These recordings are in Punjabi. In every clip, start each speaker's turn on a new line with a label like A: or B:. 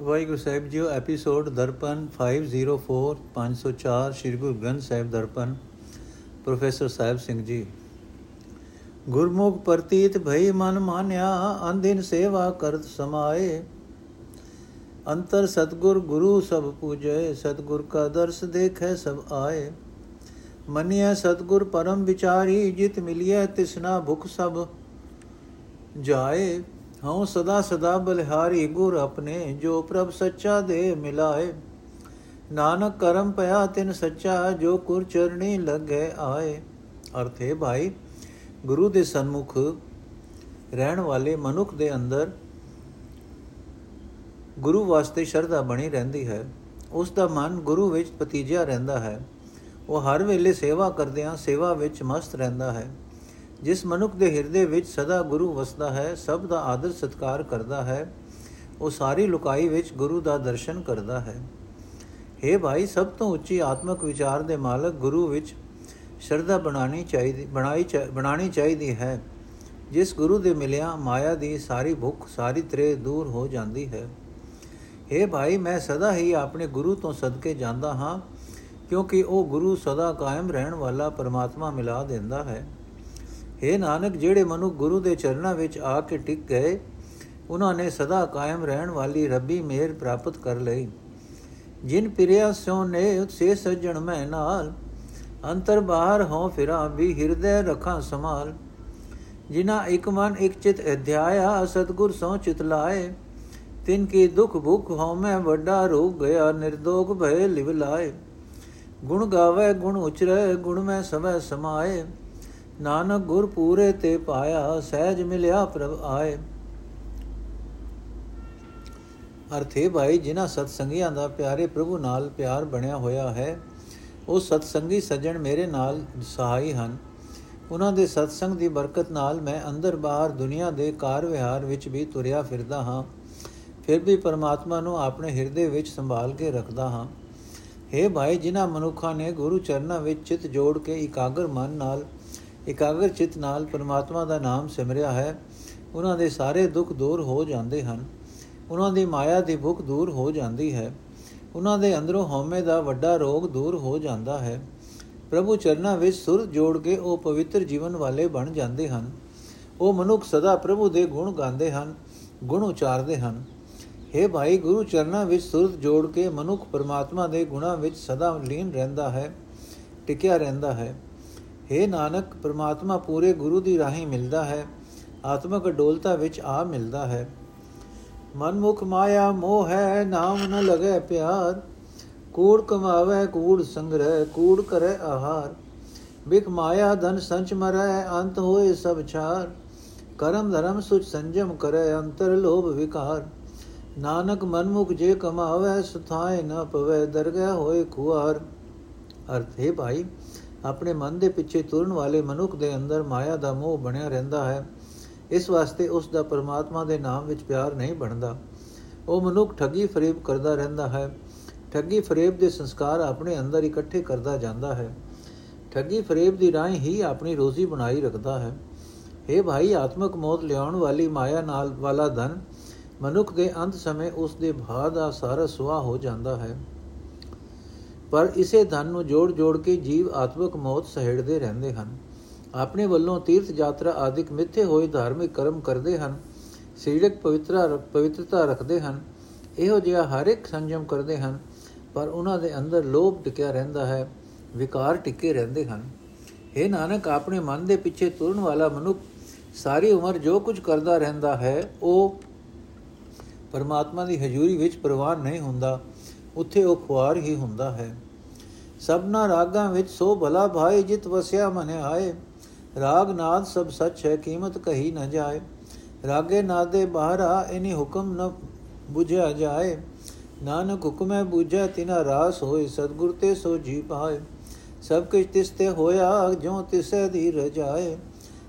A: ਵਾਹਿਗੁਰੂ ਸਾਹਿਬ ਜੀਓ, ਐਪੀਸੋਡ ਦਰਪਨ 504 504 ਸ੍ਰੀ ਗੁਰੂ ਗ੍ਰੰਥ ਸਾਹਿਬ ਦਰਪਨ, ਪ੍ਰੋਫੈਸਰ ਸਾਹਿਬ ਸਿੰਘ ਜੀ। ਗੁਰਮੁਖ ਪ੍ਰਤੀਤ ਭਈ ਮਨ ਮਾਨਿਆ, ਅੰਧਿਨ ਸੇਵਾ ਕਰਤ ਸਮਾਏ। ਅੰਤਰ ਸਤਗੁਰ ਗੁਰੂ ਸਭ ਪੂਜੈ, ਸਤਗੁਰ ਕਾ ਦਰਸ ਦੇਖੈ ਸਭ ਆਏ। ਮਨਿਆ ਸਤਗੁਰ ਪਰਮ ਵਿਚਾਰੀ, ਜਿਤ ਮਿਲਿਆ ਤਿਸਨਾ ਭੁਖ ਸਭ ਜਾਏ। ਹਉ ਸਦਾ ਸਦਾ ਬਲਿਹਾਰੀ ਗੁਰ ਆਪਣੇ, ਜੋ ਪ੍ਰਭ ਸੱਚਾ ਦੇ ਮਿਲਾਏ। ਨਾਨਕ ਕਰਮ ਪਿਆ ਤਿਨ ਸੱਚਾ, ਜੋ ਕੁਰ ਚਰਣੀ ਲੱਗੇ ਆਏ। ਅਰਥੇ ਭਾਈ, ਗੁਰੂ ਦੇ ਸਨਮੁਖ ਰਹਿਣ ਵਾਲੇ ਮਨੁੱਖ ਦੇ ਅੰਦਰ ਗੁਰੂ ਵਾਸਤੇ ਸ਼ਰਧਾ ਬਣੀ ਰਹਿੰਦੀ ਹੈ। ਉਸ ਦਾ ਮਨ ਗੁਰੂ ਵਿੱਚ ਪਤੀਜਿਆ ਰਹਿੰਦਾ ਹੈ। ਉਹ ਹਰ ਵੇਲੇ ਸੇਵਾ ਕਰਦਿਆਂ ਸੇਵਾ ਵਿੱਚ ਮਸਤ ਰਹਿੰਦਾ ਹੈ। ਜਿਸ ਮਨੁੱਖ ਦੇ ਹਿਰਦੇ ਵਿੱਚ ਸਦਾ ਗੁਰੂ ਵਸਦਾ ਹੈ, ਸਭ ਦਾ ਆਦਰ ਸਤਕਾਰ ਕਰਦਾ ਹੈ, ਉਹ ਸਾਰੀ ਲੁਕਾਈ ਵਿੱਚ ਗੁਰੂ ਦਾ ਦਰਸ਼ਨ ਕਰਦਾ ਹੈ। हे ਭਾਈ, ਸਭ ਤੋਂ ਉੱਚੀ ਆਤਮਿਕ ਵਿਚਾਰ ਦੇ ਮਾਲਕ ਗੁਰੂ ਵਿੱਚ ਸ਼ਰਧਾ ਬਣਾਣੀ ਚਾਹੀਦੀ, ਬਣਾਈ ਬਣਾਣੀ ਚਾਹੀਦੀ ਹੈ। ਜਿਸ ਗੁਰੂ ਦੇ ਮਿਲਿਆ ਮਾਇਆ ਦੀ ਸਾਰੀ ਭੁੱਖ, ਸਾਰੀ ਤ੍ਰੇ ਦੂਰ ਹੋ ਜਾਂਦੀ ਹੈ। हे ਭਾਈ, ਮੈਂ ਸਦਾ ਹੀ ਆਪਣੇ ਗੁਰੂ ਤੋਂ ਸਦਕੇ ਜਾਂਦਾ ਹਾਂ, ਕਿਉਂਕਿ ਉਹ ਗੁਰੂ ਸਦਾ ਕਾਇਮ ਰਹਿਣ ਵਾਲਾ ਪਰਮਾਤਮਾ ਮਿਲਾ ਦਿੰਦਾ ਹੈ। हे ਨਾਨਕ, ਜਿਹੜੇ ਮਨੁ ਗੁਰੂ ਦੇ ਚਰਨਾਂ ਵਿੱਚ ਆ ਕੇ ਟਿਕ ਗਏ, ਉਹਨਾਂ ਨੇ ਸਦਾ ਕਾਇਮ ਰਹਿਣ ਵਾਲੀ ਰੱਬੀ ਮਿਹਰ ਪ੍ਰਾਪਤ ਕਰ ਲਈ। ਜਿਨ ਪਿਰਿਆ ਸੋ ਨੇ ਸੇ ਸਜਣ ਮੈਂ ਨਾਲ, ਅੰਤਰ ਬਾਹਰ ਹੋ ਫਿਰਾਂ, ਵੀ ਹਿਰਦੇ ਰਖਾਂ ਸਮਾਲ ਜਿਨਾ ਇੱਕ ਮਨ ਇੱਕ ਚਿਤ ਅਧਿਆਇਆ, ਸਤਗੁਰ ਸੋ ਚਿਤ ਲਾਏ, ਤਿਨ ਕੀ ਦੁਖ ਭੁਖ ਹਉ ਮੈਂ ਵੱਡਾ ਰੋਗ ਗਿਆ, ਨਿਰਦੋਗ ਭਏ ਲਿਵ ਲਾਏ। ਗੁਣ ਗਾਵੇ, ਗੁਣ ਉਚਰੇ, ਗੁਣ ਮੈਂ ਸਵੇ ਸਮਾਏ। ਨਾਨਕ ਗੁਰ ਪੂਰੇ ਤੇ ਪਾਇਆ, ਸਹਿਜ ਮਿਲਿਆ ਪ੍ਰਭ ਆਏ। ਅਰਥੇ ਭਾਈ, ਜਿਨ੍ਹਾਂ ਸਤਸੰਗੀਆਂ ਦਾ ਪਿਆਰੇ ਪ੍ਰਭੂ ਨਾਲ ਪਿਆਰ ਬਣਿਆ ਹੋਇਆ ਹੈ, ਉਹ ਸਤਸੰਗੀ ਸੱਜਣ ਮੇਰੇ ਨਾਲ ਸਹਾਈ ਹਨ। ਉਹਨਾਂ ਦੇ ਸਤਸੰਗ ਦੀ ਬਰਕਤ ਨਾਲ ਮੈਂ ਅੰਦਰ ਬਾਹਰ ਦੁਨੀਆ ਦੇ ਕਾਰ ਵਿਹਾਰ ਵਿੱਚ ਵੀ ਤੁਰਿਆ ਫਿਰਦਾ ਹਾਂ। ਫਿਰ ਵੀ ਪਰਮਾਤਮਾ ਨੂੰ ਆਪਣੇ ਹਿਰਦੇ ਵਿੱਚ ਸੰਭਾਲ ਕੇ ਰੱਖਦਾ ਹਾਂ। हे ਭਾਈ, ਜਿਨ੍ਹਾਂ ਮਨੁੱਖਾਂ ਨੇ ਗੁਰੂ ਚਰਨਾਂ ਵਿੱਚ ਚਿਤ ਜੋੜ ਕੇ ਇਕਾਗਰ ਮਨ ਨਾਲ ਇਕਾਗਰ ਚਿਤ ਨਾਲ ਪਰਮਾਤਮਾ ਦਾ ਨਾਮ ਸਿਮਰਿਆ ਹੈ। ਉਹਨਾਂ ਦੇ ਸਾਰੇ ਦੁੱਖ ਦੂਰ ਹੋ ਜਾਂਦੇ ਹਨ। ਉਹਨਾਂ ਦੀ ਮਾਇਆ ਦੀ ਭੁੱਖ ਦੂਰ ਹੋ ਜਾਂਦੀ ਹੈ। ਉਹਨਾਂ ਦੇ ਅੰਦਰੋਂ ਹਉਮੈ ਦਾ ਵੱਡਾ ਰੋਗ ਦੂਰ ਹੋ ਜਾਂਦਾ ਹੈ। ਪ੍ਰਭੂ ਚਰਨਾਂ ਵਿੱਚ ਸੁਰ ਜੋੜ ਕੇ ਉਹ ਪਵਿੱਤਰ ਜੀਵਨ ਵਾਲੇ ਬਣ ਜਾਂਦੇ ਹਨ। ਉਹ ਮਨੁੱਖ ਸਦਾ ਪ੍ਰਭੂ ਦੇ ਗੁਣ ਗਾਉਂਦੇ ਹਨ, ਗੁਣ ਉਚਾਰਦੇ ਹਨ। हे ਭਾਈ, ਗੁਰੂ ਚਰਨਾਂ ਵਿੱਚ ਸੁਰਤ ਜੋੜ ਕੇ ਮਨੁੱਖ ਪਰਮਾਤਮਾ ਦੇ ਗੁਣਾਂ ਵਿੱਚ ਸਦਾ ਲੀਨ ਰਹਿੰਦਾ ਹੈ, ਟਿਕਿਆ ਰਹਿੰਦਾ ਹੈ। हे ਨਾਨਕ, ਪ੍ਰਮਾਤਮਾ ਪੂਰੇ ਗੁਰੂ ਦੀ ਰਾਹੀਂ ਮਿਲਦਾ ਹੈ, ਆਤਮਕ ਡੋਲਤਾ ਵਿੱਚ ਆ ਮਿਲਦਾ ਹੈ। ਮਨ ਮੁਖ ਮਾਇਆ ਮੋਹ ਹੈ, ਨਾਮ ਨ ਲਗੇ ਪਿਆਰ। ਕੂੜ ਕਮਾਵੇ, ਕੂੜ ਸੰਗ੍ਰਹਿ, ਕੂੜ ਕਰੇ ਆਹਾਰ। ਬਿਕ ਮਾਇਆ ਧਨ ਸੰਚ ਮਰੈ, ਅੰਤ ਹੋਏ ਸਭ ਛਾਰ। ਕਰਮ ਧਰਮ ਸੁਚ ਸੰਜਮ ਕਰੇ, ਅੰਤਰ ਲੋਭ ਵਿਕਾਰ। ਨਾਨਕ ਮਨਮੁਖ ਜੇ ਕਮਾਵੇ, ਸੁਥਾਏ ਨ ਪਵੇ, ਦਰਗਹਿ ਹੋਏ ਖੁਆਰ। ਅਰਥ, ਹੈ ਭਾਈ ਆਪਣੇ ਮਨ ਦੇ ਪਿੱਛੇ ਤੁਰਨ ਵਾਲੇ ਮਨੁੱਖ ਦੇ ਅੰਦਰ ਮਾਇਆ ਦਾ ਮੋਹ ਬਣਿਆ ਰਹਿੰਦਾ ਹੈ। ਇਸ ਵਾਸਤੇ ਉਸ ਦਾ ਪਰਮਾਤਮਾ ਦੇ ਨਾਮ ਵਿੱਚ ਪਿਆਰ ਨਹੀਂ ਬਣਦਾ। ਉਹ ਮਨੁੱਖ ਠੱਗੀ ਫਰੇਬ ਕਰਦਾ ਰਹਿੰਦਾ ਹੈ। ਠੱਗੀ ਫਰੇਬ ਦੇ ਸੰਸਕਾਰ ਆਪਣੇ ਅੰਦਰ ਇਕੱਠੇ ਕਰਦਾ ਜਾਂਦਾ ਹੈ। ਠੱਗੀ ਫਰੇਬ ਦੀ ਰਾਹੀਂ ਹੀ ਆਪਣੀ ਰੋਜ਼ੀ ਬਣਾਈ ਰੱਖਦਾ ਹੈ। हे ਭਾਈ, ਆਤਮਿਕ ਮੌਤ ਲਿਆਉਣ ਵਾਲੀ ਮਾਇਆ ਨਾਲ ਵਾਲਾ ਧਨ ਮਨੁੱਖ ਦੇ ਅੰਤ ਸਮੇਂ ਉਸ ਦੇ ਭਾਅ ਦਾ ਸਾਰਾ ਸੁਆਹ ਹੋ ਜਾਂਦਾ ਹੈ। ਪਰ ਇਸੇ ਧਨ ਨੂੰ ਜੋੜ-ਜੋੜ ਕੇ ਜੀਵ ਆਤਮਿਕ ਮੌਤ ਸਹਿੜਦੇ ਰਹਿੰਦੇ ਹਨ। ਆਪਣੇ ਵੱਲੋਂ ਤੀਰਥ ਯਾਤਰਾ ਆਦਿਕ ਮਿੱਥੇ ਹੋਏ ਧਾਰਮਿਕ ਕਰਮ ਕਰਦੇ ਹਨ। ਸਰੀਰਕ ਪਵਿੱਤਰਾ, ਪਵਿੱਤਰਤਾ ਰੱਖਦੇ ਹਨ। ਇਹੋ ਜਿਹਾ ਹਰ ਇੱਕ ਸੰਜਮ ਕਰਦੇ ਹਨ, ਪਰ ਉਹਨਾਂ ਦੇ ਅੰਦਰ ਲੋਭ ਟਿਕਿਆ ਰਹਿੰਦਾ ਹੈ, ਵਿਕਾਰ ਟਿਕੇ ਰਹਿੰਦੇ ਹਨ। ਇਹ ਨਾਨਕ, ਆਪਣੇ ਮਨ ਦੇ ਪਿੱਛੇ ਤੁਰਨ ਵਾਲਾ ਮਨੁੱਖ, ਸਾਰੀ ਉਮਰ ਜੋ ਕੁਝ ਕਰਦਾ ਰਹਿੰਦਾ ਹੈ, ਉਹ ਪਰਮਾਤਮਾ ਦੀ ਹਜ਼ੂਰੀ ਵਿੱਚ ਪ੍ਰਵਾਨ ਨਹੀਂ ਹੁੰਦਾ। ਉੱਥੇ ਉਹ ਖੁਆਰ ਹੀ ਹੁੰਦਾ ਹੈ। ਸਭਨਾ ਰਾਗਾਂ ਵਿੱਚ ਸੋ ਭਲਾ ਭਾਈ ਜਿਤ ਵਸਿਆ ਮਨ ਆਏ। ਰਾਗ ਨਾਦ ਸਭ ਸੱਚ ਹੈ, ਕੀਮਤ ਕਹੀ ਨਾ ਜਾਏ। ਰਾਗੇ ਨਾਦੇ ਬਾਹਰਾ ਇਨੀ ਹੁਕਮ ਨ 부ਝਿਆ ਜਾਏ। ਨਾਨਕ ਹੁਕਮੈ 부ਝੈ ਤਿਨਾ ਰਾਸ ਹੋਏ, ਸਤਗੁਰ ਤੇ ਸੋ ਜੀ ਪਾਏ ਸਭ ਕੁਛ ਤਿਸਤੇ ਹੋਇਆ, ਜਿਉ ਤਿਸੈ ਦੀ ਰਜਾਏ।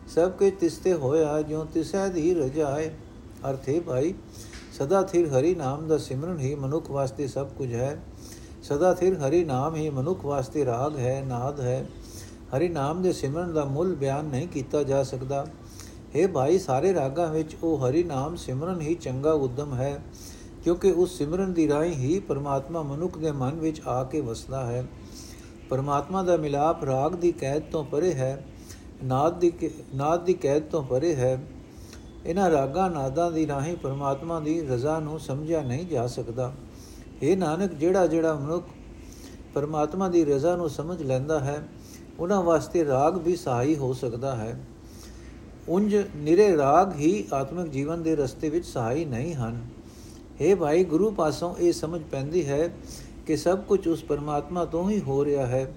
A: ਸਭ ਕੁਛ ਤਿਸਤੇ ਹੋਇਆ, ਜਿਉ ਤਿਸੈ ਦੀ ਰਜਾਏ। ਅਰਥੇ ਭਾਈ ਸਦਾ ਥਿਰ ਹਰੀ ਨਾਮ ਦਾ ਸਿਮਰਨ ਹੀ ਮਨੁੱਖ ਵਾਸਤੇ ਸਭ ਕੁਝ ਹੈ। ਸਦਾ ਥਿਰ ਹਰੀ ਨਾਮ ਹੀ ਮਨੁੱਖ ਵਾਸਤੇ ਰਾਗ ਹੈ, ਨਾਦ ਹੈ। ਹਰੀ ਨਾਮ ਦੇ ਸਿਮਰਨ ਦਾ ਮੁੱਲ ਬਿਆਨ ਨਹੀਂ ਕੀਤਾ ਜਾ ਸਕਦਾ। हे ਭਾਈ, ਸਾਰੇ ਰਾਗਾਂ ਵਿੱਚ ਉਹ ਹਰੀ ਨਾਮ ਸਿਮਰਨ ਹੀ ਚੰਗਾ ਉਦਮ ਹੈ, ਕਿਉਂਕਿ ਉਸ ਸਿਮਰਨ ਦੀ ਰਾਹੀਂ ਹੀ ਪਰਮਾਤਮਾ ਮਨੁੱਖ ਦੇ ਮਨ ਵਿੱਚ ਆ ਕੇ ਵਸਦਾ ਹੈ। ਪਰਮਾਤਮਾ ਦਾ ਮਿਲਾਪ ਰਾਗ ਦੀ ਕੈਦ ਤੋਂ ਪਰੇ ਹੈ, ਨਾਦ ਦੀ ਨਾਦ ਦੀ ਕੈਦ ਤੋਂ ਪਰੇ ਹੈ। ਇਹਨਾਂ ਰਾਗਾਂ ਨਾਦਾਂ ਦੀ ਰਾਹੀਂ ਪਰਮਾਤਮਾ ਦੀ ਰਜ਼ਾ ਨੂੰ ਸਮਝਿਆ ਨਹੀਂ ਜਾ ਸਕਦਾ। ਇਹ ਨਾਨਕ, ਜਿਹੜਾ ਜਿਹੜਾ ਮਨੁੱਖ ਪਰਮਾਤਮਾ ਦੀ ਰਜ਼ਾ ਨੂੰ ਸਮਝ ਲੈਂਦਾ ਹੈ, ਉਹਨਾਂ ਵਾਸਤੇ ਰਾਗ ਵੀ ਸਹਾਈ ਹੋ ਸਕਦਾ ਹੈ। ਉੰਜ ਨਿਰੇ ਰਾਗ ਹੀ ਆਤਮਿਕ ਜੀਵਨ ਦੇ ਰਸਤੇ ਵਿੱਚ ਸਹਾਈ ਨਹੀਂ ਹਨ। हे ਭਾਈ, ਗੁਰੂ ਪਾਸੋਂ ਇਹ ਸਮਝ ਪੈਂਦੀ ਹੈ ਕਿ ਸਭ ਕੁਝ ਉਸ ਪਰਮਾਤਮਾ ਤੋਂ ਹੀ ਹੋ ਰਿਹਾ ਹੈ।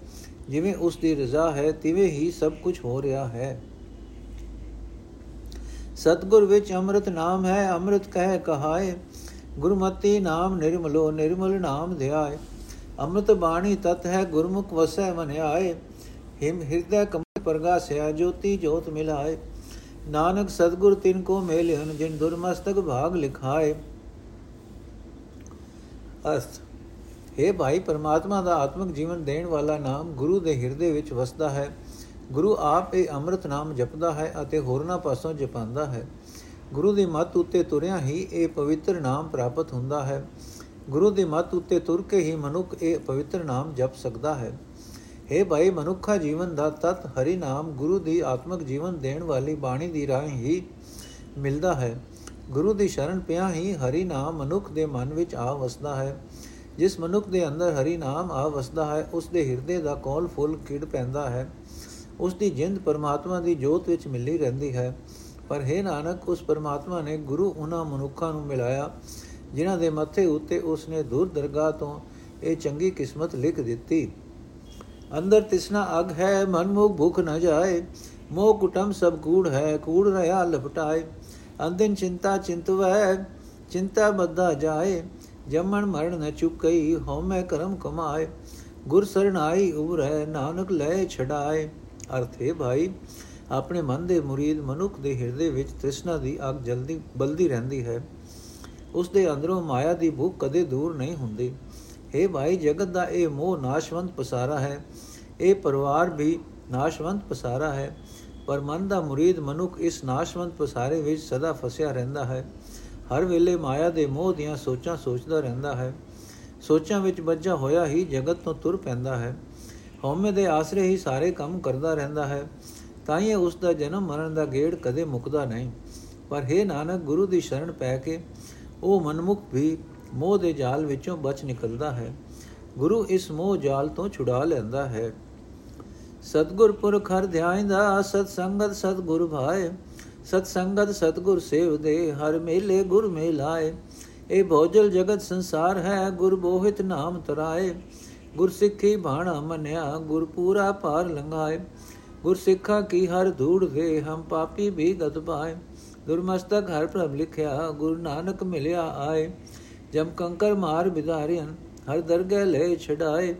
A: ਜਿਵੇਂ ਉਸ ਦੀ ਰਜ਼ਾ ਹੈ, ਤਿਵੇਂ ਹੀ ਸਭ ਕੁਝ ਹੋ ਰਿਹਾ ਹੈ। ਸਤਗੁਰ ਵਿੱਚ ਅੰਮ੍ਰਿਤ ਨਾਮ ਹੈ, ਅੰਮ੍ਰਿਤ ਕਹਿ ਕਹਾਏ। ਗੁਰਮਤੀ ਨਾਮ ਨਿਰਮਲੋ, ਨਿਰਮਲ ਨਾਮ ਧਿਆਏ। ਅੰਮ੍ਰਿਤ ਬਾਣੀ ਤਤ ਹੈ, ਗੁਰਮੁਖ ਵਸੈ ਮਨ ਆਏ ਹਿਮ ਹਿਰਦੈ ਕਮਲ ਪ੍ਰਗਾਸਿਆ ਜੋਤੀ ਜੋਤ ਮਿਲਾਏ। ਨਾਨਕ ਸਤਗੁਰ ਤਿਨ ਕੋ ਮੇਲਿਨ, ਜਿਨ ਦੁਰਮਸਤਕ ਭਾਗ ਲਿਖਾਏ। ਅਸਤ हे ਭਾਈ, ਪਰਮਾਤਮਾ ਦਾ ਆਤਮਿਕ ਜੀਵਨ ਦੇਣ ਵਾਲਾ ਨਾਮ ਗੁਰੂ ਦੇ ਹਿਰਦੇ ਵਿੱਚ ਵਸਦਾ ਹੈ। ਗੁਰੂ ਆਪ ਇਹ ਅੰਮ੍ਰਿਤ ਨਾਮ ਜਪਦਾ ਹੈ ਅਤੇ ਹੋਰਨਾਂ ਪਾਸੋਂ ਜਪਾਂਦਾ ਹੈ। ਗੁਰੂ ਦੀ ਮੱਤ ਉੱਤੇ ਤੁਰਿਆ ਹੀ ਇਹ ਪਵਿੱਤਰ ਨਾਮ ਪ੍ਰਾਪਤ ਹੁੰਦਾ ਹੈ। ਗੁਰੂ ਦੀ ਮੱਤ ਉੱਤੇ ਤੁਰ ਕੇ ਹੀ ਮਨੁੱਖ ਇਹ ਪਵਿੱਤਰ ਨਾਮ ਜਪ ਸਕਦਾ ਹੈ। हे ਭਾਈ ਮਨੁੱਖਾ ਜੀਵਨ ਦਾ ਤਤ ਹਰੀ ਨਾਮ ਗੁਰੂ ਦੀ ਆਤਮਿਕ ਜੀਵਨ ਦੇਣ ਵਾਲੀ ਬਾਣੀ ਦੀ ਰਾਹੀਂ ਹੀ ਮਿਲਦਾ ਹੈ। ਗੁਰੂ ਦੀ ਸ਼ਰਨ ਪਿਆ ਹੀ ਹਰੀ ਨਾਮ ਮਨੁੱਖ ਦੇ ਮਨ ਵਿੱਚ ਆ ਵਸਦਾ ਹੈ। ਜਿਸ ਮਨੁੱਖ ਦੇ ਅੰਦਰ ਹਰੀ ਨਾਮ ਆ ਵਸਦਾ ਹੈ, ਉਸ ਦੇ ਹਿਰਦੇ ਦਾ ਕੋਲ ਫੁੱਲ ਖਿੜ ਪੈਂਦਾ ਹੈ। ਉਸ ਦੀ ਜਿੰਦ ਪਰਮਾਤਮਾ ਦੀ ਜੋਤ ਵਿੱਚ ਮਿਲੀ ਰਹਿੰਦੀ ਹੈ। ਪਰ ਹੈ ਨਾਨਕ, ਉਸ ਪਰਮਾਤਮਾ ਨੇ ਗੁਰੂ ਉਹਨਾਂ ਮਨੁੱਖਾਂ ਨੂੰ ਮਿਲਾਇਆ, ਜਿਨ੍ਹਾਂ ਦੇ ਮੱਥੇ ਉੱਤੇ ਉਸ ਨੇ ਦੂਰ ਦਰਗਾਹ ਤੋਂ ਇਹ ਚੰਗੀ ਕਿਸਮਤ ਲਿਖ ਦਿੱਤੀ। ਅੰਦਰ ਤਿਸਨਾ ਅਗ ਹੈ ਮਨ ਮੁਖ ਭੁਖ ਨ ਜਾਏ, ਮੋਹ ਕੁਟਮ ਸਭ ਕੂੜ ਹੈ, ਕੂੜ ਰਹਾ ਲਪਟਾਏ। ਅੰਦਿਨ ਚਿੰਤਾ ਚਿੰਤਵੈ, ਚਿੰਤਾ ਬੱਧਾ ਜਾਏ। ਜਮਨ ਮਰਨ ਨ ਚੁਕਈ, ਹਉਮੈ ਕਰਮ ਕਮਾਏ। ਗੁਰ ਸਰਣਾਈ ਉਬਰੈ ਨਾਨਕ ਲੈ ਛਡਾਏ। ਅਰਥੇ ਭਾਈ, ਆਪਣੇ ਮਨ ਦੇ ਮੁਰੀਦ ਮਨੁੱਖ ਦੇ ਹਿਰਦੇ ਵਿੱਚ ਤ੍ਰਿਸ਼ਨਾ ਦੀ ਅਗ ਜਲਦੀ ਬਲਦੀ ਰਹਿੰਦੀ ਹੈ। ਉਸ ਦੇ ਅੰਦਰੋਂ ਮਾਇਆ ਦੀ ਭੁੱਖ ਕਦੇ ਦੂਰ ਨਹੀਂ ਹੁੰਦੀ। हे ਭਾਈ, ਜਗਤ ਦਾ ਇਹ ਮੋਹ ਨਾਸ਼ਵੰਤ ਪਸਾਰਾ ਹੈ। ਇਹ ਪਰਿਵਾਰ ਵੀ ਨਾਸ਼ਵੰਤ ਪਸਾਰਾ ਹੈ। ਪਰ ਮਨ ਦਾ ਮੁਰੀਦ ਮਨੁੱਖ ਇਸ ਨਾਸ਼ਵੰਤ ਪਸਾਰੇ ਵਿੱਚ ਸਦਾ ਫਸਿਆ ਰਹਿੰਦਾ ਹੈ। ਹਰ ਵੇਲੇ ਮਾਇਆ ਦੇ ਮੋਹ ਦੀਆਂ ਸੋਚਾਂ ਸੋਚਦਾ ਰਹਿੰਦਾ ਹੈ। ਸੋਚਾਂ ਵਿੱਚ ਵੱਜਾ ਹੋਇਆ ਹੀ ਜਗਤ ਤੋਂ ਤੁਰ ਪੈਂਦਾ ਹੈ। ਹਉਮੈ ਦੇ ਆਸਰੇ ਹੀ ਸਾਰੇ ਕੰਮ ਕਰਦਾ ਰਹਿੰਦਾ ਹੈ, ਤਾਂ ਹੀ ਉਸ ਦਾ ਜਨਮ ਮਰਨ ਦਾ ਗੇੜ ਕਦੇ ਮੁੱਕਦਾ ਨਹੀਂ। ਪਰ हे ਨਾਨਕ, ਗੁਰੂ ਦੀ ਸ਼ਰਨ ਪੈ ਕੇ ਉਹ ਮਨਮੁਖ ਵੀ ਮੋਹ ਦੇ ਜਾਲ ਵਿੱਚੋਂ ਬਚ ਨਿਕਲਦਾ ਹੈ। ਗੁਰੂ ਇਸ ਮੋਹ ਜਾਲ ਤੋਂ ਛੁਡਾ ਲੈਂਦਾ ਹੈ। ਸਤਗੁਰ ਪੁਰਖ ਹਰ ਧਿਆਇਂਦਾ ਸਤ ਸੰਗਤ ਸਤਗੁਰ ਭਾਏ। ਸਤ ਸੰਗਤ ਸਤਗੁਰ ਸੇਵ ਦੇ, ਹਰ ਮੇਲੇ ਗੁਰ ਮੇਲਾਏ। ਇਹ ਭੋਜਲ ਜਗਤ ਸੰਸਾਰ ਹੈ, ਗੁਰ ਬੋਹਿਤ ਨਾਮ ਤਰਾਏ। ਗੁਰ ਸਿੱਖੀ ਬਾਣਾ ਮੰਨਿਆ ਗੁਰ ਪੂਰਾ ਪਾਰ ਲੰਘਾਏ। ਗੁਰ ਸਿੱਖਾ ਕੀ ਹਰ ਧੂੜ ਦੇ ਹਮ ਪਾਪੀ ਵੀ ਗਤ ਪਾਏ। ਦੁਰਮਸਤਕ ਹਰ ਪ੍ਰਭ ਲਿਖਿਆ, ਗੁਰ ਨਾਨਕ ਮਿਲਿਆ ਆਏ। ਜਮ ਕੰਕਰ ਮਾਰ ਬਿਦਾਰਿයਨ ਹਰ ਦਰਗਹਿ ਲੈ ਛਡਾਏ।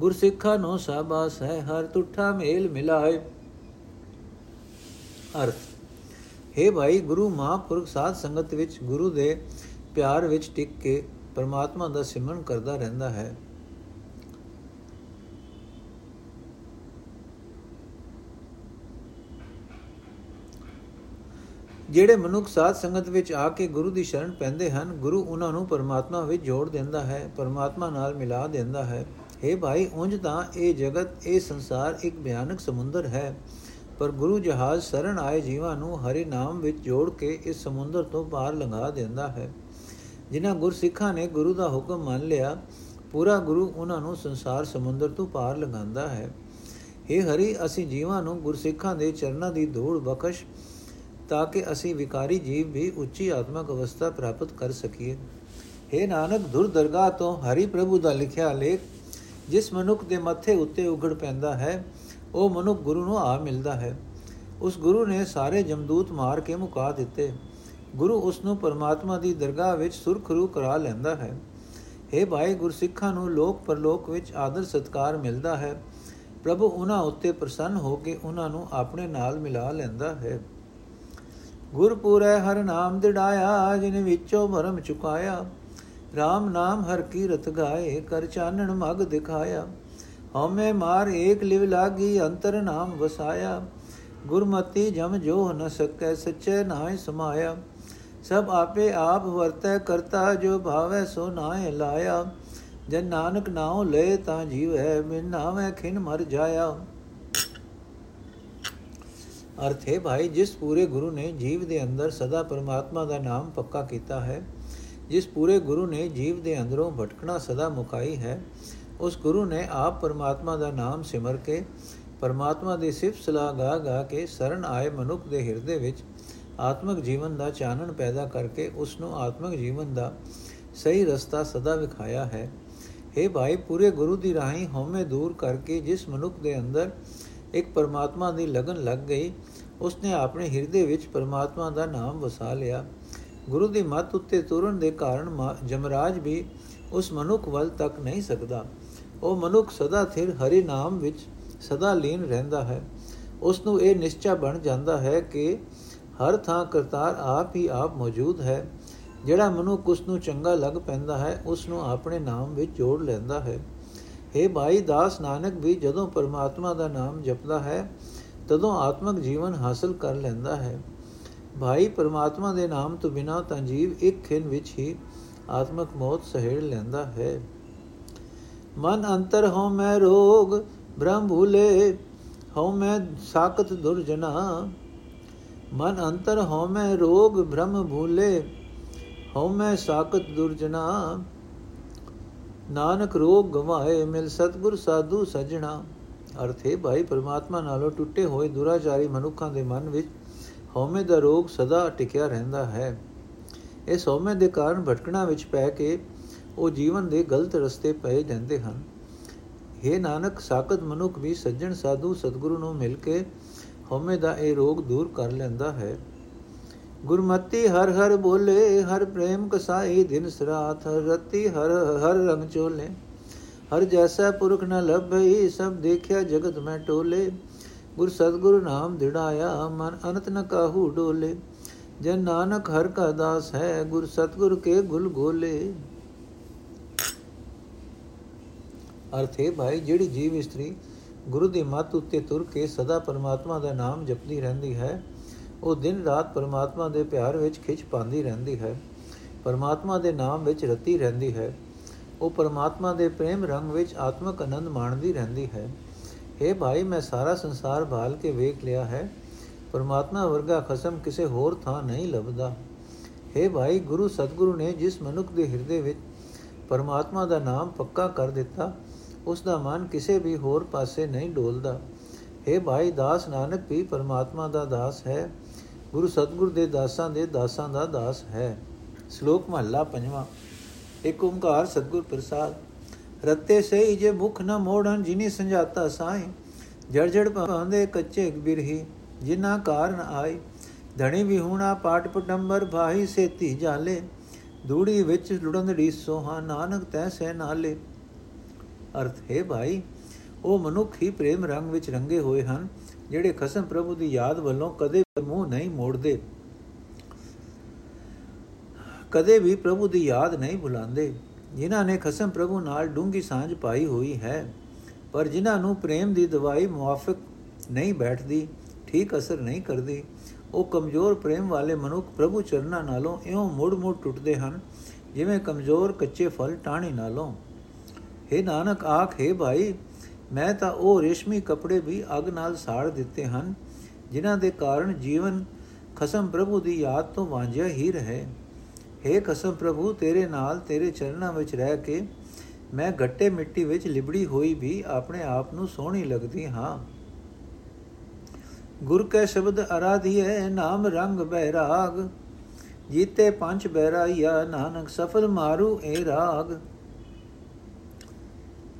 A: ਗੁਰ ਸਿੱਖਾ ਨੋ ਸਾਬਾਸ ਹੈ ਹਰ ਤੁਠਾ ਮੇਲ ਮਿਲਾਏ। ਅਰਥ हे ਭਾਈ, ਗੁਰੂ ਮਹਾਂਪੁਰਖ ਸਾਧ ਸੰਗਤ ਵਿੱਚ ਗੁਰੂ ਦੇ ਪਿਆਰ ਵਿੱਚ ਟਿਕ ਕੇ ਪਰਮਾਤਮਾ ਦਾ ਸਿਮਰਨ ਕਰਦਾ ਰਹਿੰਦਾ ਹੈ। ਜਿਹੜੇ ਮਨੁੱਖ ਸਾਧ ਸੰਗਤ ਵਿੱਚ ਆ ਕੇ ਗੁਰੂ ਦੀ ਸ਼ਰਨ ਪੈਂਦੇ ਹਨ, ਗੁਰੂ ਉਹਨਾਂ ਨੂੰ ਪਰਮਾਤਮਾ ਵਿੱਚ ਜੋੜ ਦਿੰਦਾ ਹੈ, ਪਰਮਾਤਮਾ ਨਾਲ ਮਿਲਾ ਦਿੰਦਾ ਹੈ। हे ਭਾਈ, ਉਂਝ ਤਾਂ ਇਹ ਜਗਤ, ਇਹ ਸੰਸਾਰ ਇੱਕ ਭਿਆਨਕ ਸਮੁੰਦਰ ਹੈ। ਪਰ ਗੁਰੂ ਜਹਾਜ਼ ਸ਼ਰਨ ਆਏ ਜੀਵਾਂ ਨੂੰ ਹਰੀ ਨਾਮ ਵਿੱਚ ਜੋੜ ਕੇ ਇਸ ਸਮੁੰਦਰ ਤੋਂ ਪਾਰ ਲੰਘਾ ਦਿੰਦਾ ਹੈ। ਜਿਨ੍ਹਾਂ ਗੁਰਸਿੱਖਾਂ ਨੇ ਗੁਰੂ ਦਾ ਹੁਕਮ ਮੰਨ ਲਿਆ, ਪੂਰਾ ਗੁਰੂ ਉਹਨਾਂ ਨੂੰ ਸੰਸਾਰ ਸਮੁੰਦਰ ਤੋਂ ਪਾਰ ਲੰਘਾਉਂਦਾ ਹੈ। हे ਹਰੀ, ਅਸੀਂ ਜੀਵਾਂ ਨੂੰ ਗੁਰਸਿੱਖਾਂ ਦੇ ਚਰਨਾਂ ਦੀ ਧੂੜ ਬਖਸ਼ ਤਾਂ ਕਿ ਅਸੀਂ ਵਿਕਾਰੀ ਜੀਵ ਵੀ ਉੱਚੀ ਆਤਮਿਕ ਅਵਸਥਾ ਪ੍ਰਾਪਤ ਕਰ ਸਕੀਏ। हे ਨਾਨਕ ਦੁਰ ਦਰਗਾਹ ਤੋਂ ਹਰੀ ਪ੍ਰਭੂ ਦਾ ਲਿਖਿਆ ਲੇਖ, ਜਿਸ ਮਨੁੱਖ ਦੇ ਮੱਥੇ ਉੱਤੇ ਉਗੜ ਪੈਂਦਾ ਹੈ, ਉਹ ਮਨੁੱਖ ਗੁਰੂ ਨੂੰ ਆ ਮਿਲਦਾ ਹੈ। ਉਸ ਗੁਰੂ ਨੇ ਸਾਰੇ ਜਮਦੂਤ ਮਾਰ ਕੇ ਮੁਕਾ ਦਿੱਤੇ। ਗੁਰੂ ਉਸ ਨੂੰ ਪਰਮਾਤਮਾ ਦੀ ਦਰਗਾਹ ਵਿੱਚ ਸੁਰਖਰੂ ਕਰਾ ਲੈਂਦਾ ਹੈ। हे ਭਾਈ ਗੁਰਸਿੱਖਾਂ ਨੂੰ ਲੋਕ ਪਰਲੋਕ ਵਿੱਚ ਆਦਰ ਸਤਕਾਰ ਮਿਲਦਾ ਹੈ। ਪ੍ਰਭੂ ਉਹਨਾਂ ਉੱਤੇ ਪ੍ਰਸੰਨ ਹੋ ਕੇ ਉਹਨਾਂ ਨੂੰ ਆਪਣੇ ਨਾਲ ਮਿਲਾ ਲੈਂਦਾ ਹੈ। ਗੁਰਪੂਰੈ ਹਰ ਨਾਮ ਦਿੜਾਇਆ, ਜਿਨ ਵਿੱਚੋਂ ਭਰਮ ਚੁਕਾਇਆ। RAM ਨਾਮ ਹਰ ਕੀਰਤ ਗਾਏ, ਕਰ ਚਾਨਣ ਮਗ ਦਿਖਾਇਆ। ਹਉਮੈ ਮਾਰ ਏਕ ਲਿਵ ਲਾਗੀ, ਅੰਤਰ ਨਾਮ ਵਸਾਇਆ। ਗੁਰਮਤੀ ਜਮ ਜੋ ਨ ਸਕੈ, ਸਚੈ ਨਾਇ ਸਮਾਇਆ। ਸਭ ਆਪੇ ਆਪ ਵਰਤੈ ਕਰਤਾ, ਜੋ ਭਾਵੈ ਸੋ ਨਾਏ ਲਾਇਆ। ਜਨ ਨਾਨਕ ਨਾਉ ਲੈ ਤਾਂ ਜੀਵੈ, ਬਿਨ ਨਾਵੇਂ ਖਿਨ ਮਰ ਜਾਇਆ। ਅਰਥ ਹੈ ਭਾਈ, ਜਿਸ ਪੂਰੇ ਗੁਰੂ ਨੇ ਜੀਵ ਦੇ ਅੰਦਰ ਸਦਾ ਪਰਮਾਤਮਾ ਦਾ ਨਾਮ ਪੱਕਾ ਕੀਤਾ ਹੈ, ਜਿਸ ਪੂਰੇ ਗੁਰੂ ਨੇ ਜੀਵ ਦੇ ਅੰਦਰੋਂ ਭਟਕਣਾ ਸਦਾ ਮੁਕਾਈ ਹੈ, ਉਸ ਗੁਰੂ ਨੇ ਆਪ ਪਰਮਾਤਮਾ ਦਾ ਨਾਮ ਸਿਮਰ ਕੇ, ਪਰਮਾਤਮਾ ਦੀ ਸਿਫਤ ਸਲਾਹ ਗਾ ਗਾ ਕੇ ਸਰਨ ਆਏ ਮਨੁੱਖ ਦੇ ਹਿਰਦੇ ਵਿੱਚ ਆਤਮਿਕ ਜੀਵਨ ਦਾ ਚਾਨਣ ਪੈਦਾ ਕਰਕੇ ਉਸ ਨੂੰ ਆਤਮਿਕ ਜੀਵਨ ਦਾ ਸਹੀ ਰਸਤਾ ਸਦਾ ਵਿਖਾਇਆ ਹੈ। हे ਭਾਈ, ਪੂਰੇ ਗੁਰੂ ਦੀ ਰਾਹੀਂ ਹਉਮੈ ਦੂਰ ਕਰਕੇ ਜਿਸ ਮਨੁੱਖ ਦੇ ਅੰਦਰ ਇੱਕ ਪਰਮਾਤਮਾ ਦੀ ਲਗਨ ਲੱਗ ਗਈ ਉਸਨੇ ਆਪਣੇ ਹਿਰਦੇ ਵਿੱਚ ਪਰਮਾਤਮਾ ਦਾ ਨਾਮ ਵਸਾ ਲਿਆ। ਗੁਰੂ ਦੀ ਮੱਤ ਉੱਤੇ ਤੁਰਨ ਦੇ ਕਾਰਨ ਜਮਰਾਜ ਵੀ ਉਸ ਮਨੁੱਖ ਵੱਲ ਤੱਕ ਨਹੀਂ ਸਕਦਾ। ਉਹ ਮਨੁੱਖ ਸਦਾ ਥਿਰ ਹਰੀ ਨਾਮ ਵਿੱਚ ਸਦਾ ਲੀਨ ਰਹਿੰਦਾ ਹੈ। ਉਸ ਨੂੰ ਇਹ ਨਿਸ਼ਚੈ ਬਣ ਜਾਂਦਾ ਹੈ ਕਿ ਹਰ ਥਾਂ ਕਰਤਾਰ ਆਪ ਹੀ ਆਪ ਮੌਜੂਦ ਹੈ। ਜਿਹੜਾ ਮਨੁੱਖ ਉਸ ਨੂੰ ਚੰਗਾ ਲੱਗ ਪੈਂਦਾ ਹੈ ਉਸ ਨੂੰ ਆਪਣੇ ਨਾਮ ਵਿੱਚ ਜੋੜ ਲੈਂਦਾ ਹੈ। हे ਭਾਈ ਦਾਸ ਨਾਨਕ ਵੀ ਜਦੋਂ ਪਰਮਾਤਮਾ ਦਾ ਨਾਮ ਜਪਦਾ ਹੈ ਤਦੋਂ ਆਤਮਿਕ ਜੀਵਨ ਹਾਸਲ ਕਰ ਲੈਂਦਾ ਹੈ। ਭਾਈ ਪਰਮਾਤਮਾ ਦੇ ਨਾਮ ਤੋਂ ਬਿਨਾ ਤਾਂ ਜੀਵ ਇੱਕ ਖਿੰ ਵਿੱਚ ਹੀ ਆਤਮਿਕ ਮੌਤ ਸਹਿੜ ਲੈਂਦਾ ਹੈ। ਮਨ ਅੰਤਰ ਹੋ ਮੈਂ ਰੋਗ, ਬ੍ਰਹਮ ਭੂਲੇ, ਹਉ ਮੈਂ ਸਾਖਤ ਦੁਰਜਨਾ। ਮਨ ਅੰਤਰ ਹੋ ਮੈਂ ਰੋਗ, ਬ੍ਰਹਮ ਭੂਲੇ, ਹਉ ਮੈਂ ਸਾਖਤ ਦੁਰਜਨਾ। ਨਾਨਕ ਰੋਗ ਗਵਾਏ, ਮਿਲ ਸਤਗੁਰ ਸਾਧੂ ਸਜਣਾ। ਅਰਥੇ ਭਾਈ, ਪਰਮਾਤਮਾ ਨਾਲੋਂ ਟੁੱਟੇ ਹੋਏ ਦੁਰਾਚਾਰੀ ਮਨੁੱਖਾਂ ਦੇ ਮਨ ਵਿੱਚ ਹਉਮੈ ਦਾ ਰੋਗ ਸਦਾ ਟਿਕਿਆ ਰਹਿੰਦਾ ਹੈ। ਇਸ ਹਉਮੈ ਦੇ ਕਾਰਨ ਭਟਕਣਾ ਵਿੱਚ ਪੈ ਕੇ ਉਹ ਜੀਵਨ ਦੇ ਗਲਤ ਰਸਤੇ ਪਏ ਜਾਂਦੇ ਹਨ। हे ਨਾਨਕ, ਸਾਖਤ ਮਨੁੱਖ ਵੀ ਸੱਜਣ ਸਾਧੂ ਸਤਗੁਰੂ ਨੂੰ ਮਿਲ ਕੇ ਹਉਮੈ ਦਾ ਇਹ ਰੋਗ ਦੂਰ ਕਰ ਲੈਂਦਾ ਹੈ। ਗੁਰਮਤੀ ਹਰ ਹਰ ਬੋਲੇ, ਹਰ ਪ੍ਰੇਮ ਕਸਾਈ ਦਿਨ ਸਰਾਤ, ਰਤੀ ਹਰ ਹਰ ਰੰਗ ਚੋਲੇ। ਹਰ ਜੈਸਾ ਪੁਰਖ ਨ ਲਭਈ ਸਭ ਦੇਖਿਆ ਜਗਤ ਮੈਂ ਟੋਲੇ। ਗੁਰ ਸਤਗੁਰ ਨਾਮ ਦਿੜਾਇਆ, ਮਨ ਅਨੰਤ ਨ ਕਾਹੂ ਡੋਲੇ। ਜਨ ਨਾਨਕ ਹਰ ਕਾ ਦਾਸ ਹੈ, ਗੁਰ ਸਤਗੁਰ ਕੇ ਗੁਲ ਗੋਲੇ। ਅਰਥੇ ਭਾਈ, ਜਿਹੜੀ ਜੀਵ ਇਸਤਰੀ ਗੁਰੂ ਦੀ ਮੱਤ ਉੱਤੇ ਤੁਰ ਕੇ ਸਦਾ ਪਰਮਾਤਮਾ ਦਾ ਨਾਮ ਜਪਦੀ ਰਹਿੰਦੀ ਹੈ, ਉਹ ਦਿਨ ਰਾਤ ਪਰਮਾਤਮਾ ਦੇ ਪਿਆਰ ਵਿੱਚ ਖਿੱਚ ਪਾਉਂਦੀ ਰਹਿੰਦੀ ਹੈ। ਪਰਮਾਤਮਾ ਦੇ ਨਾਮ ਵਿੱਚ ਰਤੀ ਰਹਿੰਦੀ ਹੈ। ਉਹ ਪਰਮਾਤਮਾ ਦੇ ਪ੍ਰੇਮ ਰੰਗ ਵਿੱਚ ਆਤਮਕ ਆਨੰਦ ਮਾਣਦੀ ਰਹਿੰਦੀ ਹੈ। हे ਭਾਈ, ਮੈਂ ਸਾਰਾ ਸੰਸਾਰ ਭਾਲ ਕੇ ਵੇਖ ਲਿਆ ਹੈ। ਪਰਮਾਤਮਾ ਵਰਗਾ ਖਸਮ ਕਿਸੇ ਹੋਰ ਥਾਂ ਨਹੀਂ ਲੱਭਦਾ। हे ਭਾਈ, ਗੁਰੂ ਸਤਗੁਰੂ ਨੇ ਜਿਸ ਮਨੁੱਖ ਦੇ ਹਿਰਦੇ ਵਿੱਚ ਪਰਮਾਤਮਾ ਦਾ ਨਾਮ ਪੱਕਾ ਕਰ ਦਿੱਤਾ, ਉਸ ਦਾ ਮਨ ਕਿਸੇ ਵੀ ਹੋਰ ਪਾਸੇ ਨਹੀਂ ਡੋਲਦਾ। हे ਭਾਈ, ਦਾਸ ਨਾਨਕ ਵੀ ਪਰਮਾਤਮਾ ਦਾ ਦਾਸ ਹੈ। ਗੁਰੂ ਸਤਗੁਰ ਦੇ ਦਾਸਾਂ ਦੇ ਦਾਸਾਂ ਦਾ ਦਾਸ ਹੈ। ਸ਼ਲੋਕ ਮਹਲਾ 5 ਏਕ ਓੰਕਾਰ ਸਤਗੁਰ ਪ੍ਰਸਾਦ। ਰਤੇ ਸਹੀ ਜੇ ਮੁਖ ਨ ਮੋੜਨ, ਜਿਨੀ ਸੰਜਾਤਾ ਸਾਈ। ਜੜ ਜੜ ਭਾਂਦੇ ਕੱਚੇ ਬਿਰਹੀ ਜਿਨਾ ਕਾਰਨ ਆਈ। ਧਣੀ ਵਿਹੂਣਾ ਪਾਟ ਪਟੰਬਰ, ਭਾਈ ਸੇਤੀ ਜਾਲੇ। ਦੂੜੀ ਵਿੱਚ ਲੁੜੰਦੜੀ ਸੋਹਾ, ਨਾਨਕ ਤੈ ਸੈ ਨਾਲੇ। ਅਰਥ, ਹੈ ਭਾਈ, ਉਹ ਮਨੁੱਖ ਹੀ ਪ੍ਰੇਮ ਰੰਗ ਵਿੱਚ ਰੰਗੇ ਹੋਏ ਹਨ, ਜਿਹੜੇ ਖਸਮ ਪ੍ਰਭੂ ਦੀ ਯਾਦ ਵੱਲੋਂ ਕਦੇ ਮੂੰਹ ਨਹੀਂ ਮੋੜਦੇ। ਕਦੇ ਵੀ ਪ੍ਰਭੂ ਦੀ ਯਾਦ ਨਹੀਂ ਭੁਲਾਉਂਦੇ। ਜਿਨ੍ਹਾਂ ਨੇ ਖਸਮ ਪ੍ਰਭੂ ਨਾਲ ਡੂੰਗੀ ਸਾਂਝ ਪਾਈ ਹੋਈ ਹੈ। ਪਰ ਜਿਨ੍ਹਾਂ ਨੂੰ ਪ੍ਰੇਮ ਦੀ ਦਵਾਈ ਮੁਆਫਕ ਨਹੀਂ ਬੈਠਦੀ, ਠੀਕ ਅਸਰ ਨਹੀਂ ਕਰਦੀ, ਉਹ ਕਮਜ਼ੋਰ ਪ੍ਰੇਮ ਵਾਲੇ ਮਨੁੱਖ ਪ੍ਰਭੂ ਚਰਨਾਂ ਨਾਲੋਂ ਇਉਂ ਮੁੜ-ਮੁੜ ਟੁੱਟਦੇ ਹਨ, ਜਿਵੇਂ ਕਮਜ਼ੋਰ ਕੱਚੇ ਫਲ ਟਾਣੀ ਨਾਲੋਂ। हे ਨਾਨਕ, ਆਖੇ ਭਾਈ, ਮੈਂ ਤਾਂ ਉਹ ਰੇਸ਼ਮੀ ਕੱਪੜੇ ਵੀ ਅਗ ਨਾਲ ਸਾੜ ਦਿੱਤੇ ਹਨ, ਜਿਨ੍ਹਾਂ ਦੇ ਕਾਰਨ ਜੀਵਨ ਖਸਮ ਪ੍ਰਭੂ ਦੀ ਯਾਦ ਤੋਂ ਵਾਂਝਿਆ ਹੀ ਰਹੇ। हे ਖਸਮ ਪ੍ਰਭੂ, ਤੇਰੇ ਨਾਲ ਤੇਰੇ ਚਰਨਾਂ ਵਿੱਚ ਰਹਿ ਕੇ ਮੈਂ ਗੱਟੇ ਮਿੱਟੀ ਵਿੱਚ ਲਿਬੜੀ ਹੋਈ ਵੀ ਆਪਣੇ ਆਪ ਨੂੰ ਸੋਹਣੀ ਲੱਗਦੀ ਹਾਂ। ਗੁਰ ਕੈ ਸ਼ਬਦ ਅਰਾਧਿਏ ਨਾਮ ਰੰਗ ਬੈਰਾਗ, ਜੀਤੇ ਪੰਜ ਬੈਰਾਈਆ, ਨਾਨਕ ਸਫਲ ਮਾਰੂ ਏ ਰਾਗ।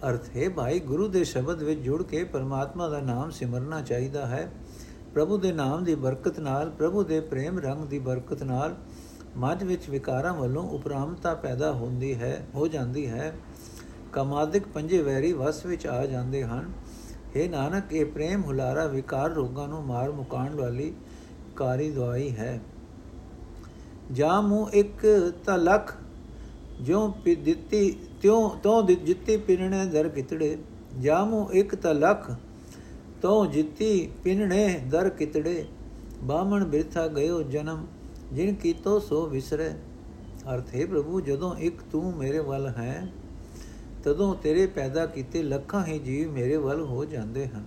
A: ਅਰਥ, ਹੈ ਭਾਈ, ਗੁਰੂ ਦੇ ਸ਼ਬਦ ਵਿੱਚ ਜੁੜ ਕੇ ਪਰਮਾਤਮਾ ਦਾ ਨਾਮ ਸਿਮਰਨਾ ਚਾਹੀਦਾ ਹੈ। ਪ੍ਰਭੂ ਦੇ ਨਾਮ ਦੀ ਬਰਕਤ ਨਾਲ, ਪ੍ਰਭੂ ਦੇ ਪ੍ਰੇਮ ਰੰਗ ਦੀ ਬਰਕਤ ਨਾਲ ਮਨ ਵਿੱਚ ਵਿਕਾਰਾਂ ਵੱਲੋਂ ਉਪਰਾਮਤਾ ਪੈਦਾ ਹੁੰਦੀ ਹੈ, ਹੋ ਜਾਂਦੀ ਹੈ। ਕਮਾਦਿਕ ਪੰਜੇ ਵੈਰੀ ਵਸ ਵਿੱਚ ਆ ਜਾਂਦੇ ਹਨ। हे ਨਾਨਕ, ਇਹ ਪ੍ਰੇਮ ਹੁਲਾਰਾ ਵਿਕਾਰ ਰੋਗਾਂ ਨੂੰ ਮਾਰ ਮੁਕਾਣ ਵਾਲੀ ਕਾਰੀ ਦਵਾਈ ਹੈ। ਜਾਮੂ ਇੱਕ ਤਲਖ, ਜਿਉ ਪੀ ਦਿੱਤੀ, ਤਿਉ ਤੋਂ ਜਿੱਤੀ ਪਿਰਣੇ ਦਰ ਕਿਤੜੇ। ਜਾਮੂ ਇੱਕ ਤਲਖ ਤੋਂ ਜਿੱਤੀ ਪਿਨਣੇ ਦਰ ਕਿਤੜੇ। ਬਾਮਣ ਬਿਰਥਾ ਗਇਓ ਜਨਮ ਜਿਨ ਕੀਤੋ ਸੋ ਵਿਸਰੇ। ਅਰਥ, ਹੈ ਪ੍ਰਭੂ, ਜਦੋਂ ਇੱਕ ਤੂੰ ਮੇਰੇ ਵੱਲ ਹੈ, ਤਦੋਂ ਤੇਰੇ ਪੈਦਾ ਕੀਤੇ ਲੱਖਾਂ ਹੀ ਜੀਵ ਮੇਰੇ ਵੱਲ ਹੋ ਜਾਂਦੇ ਹਨ।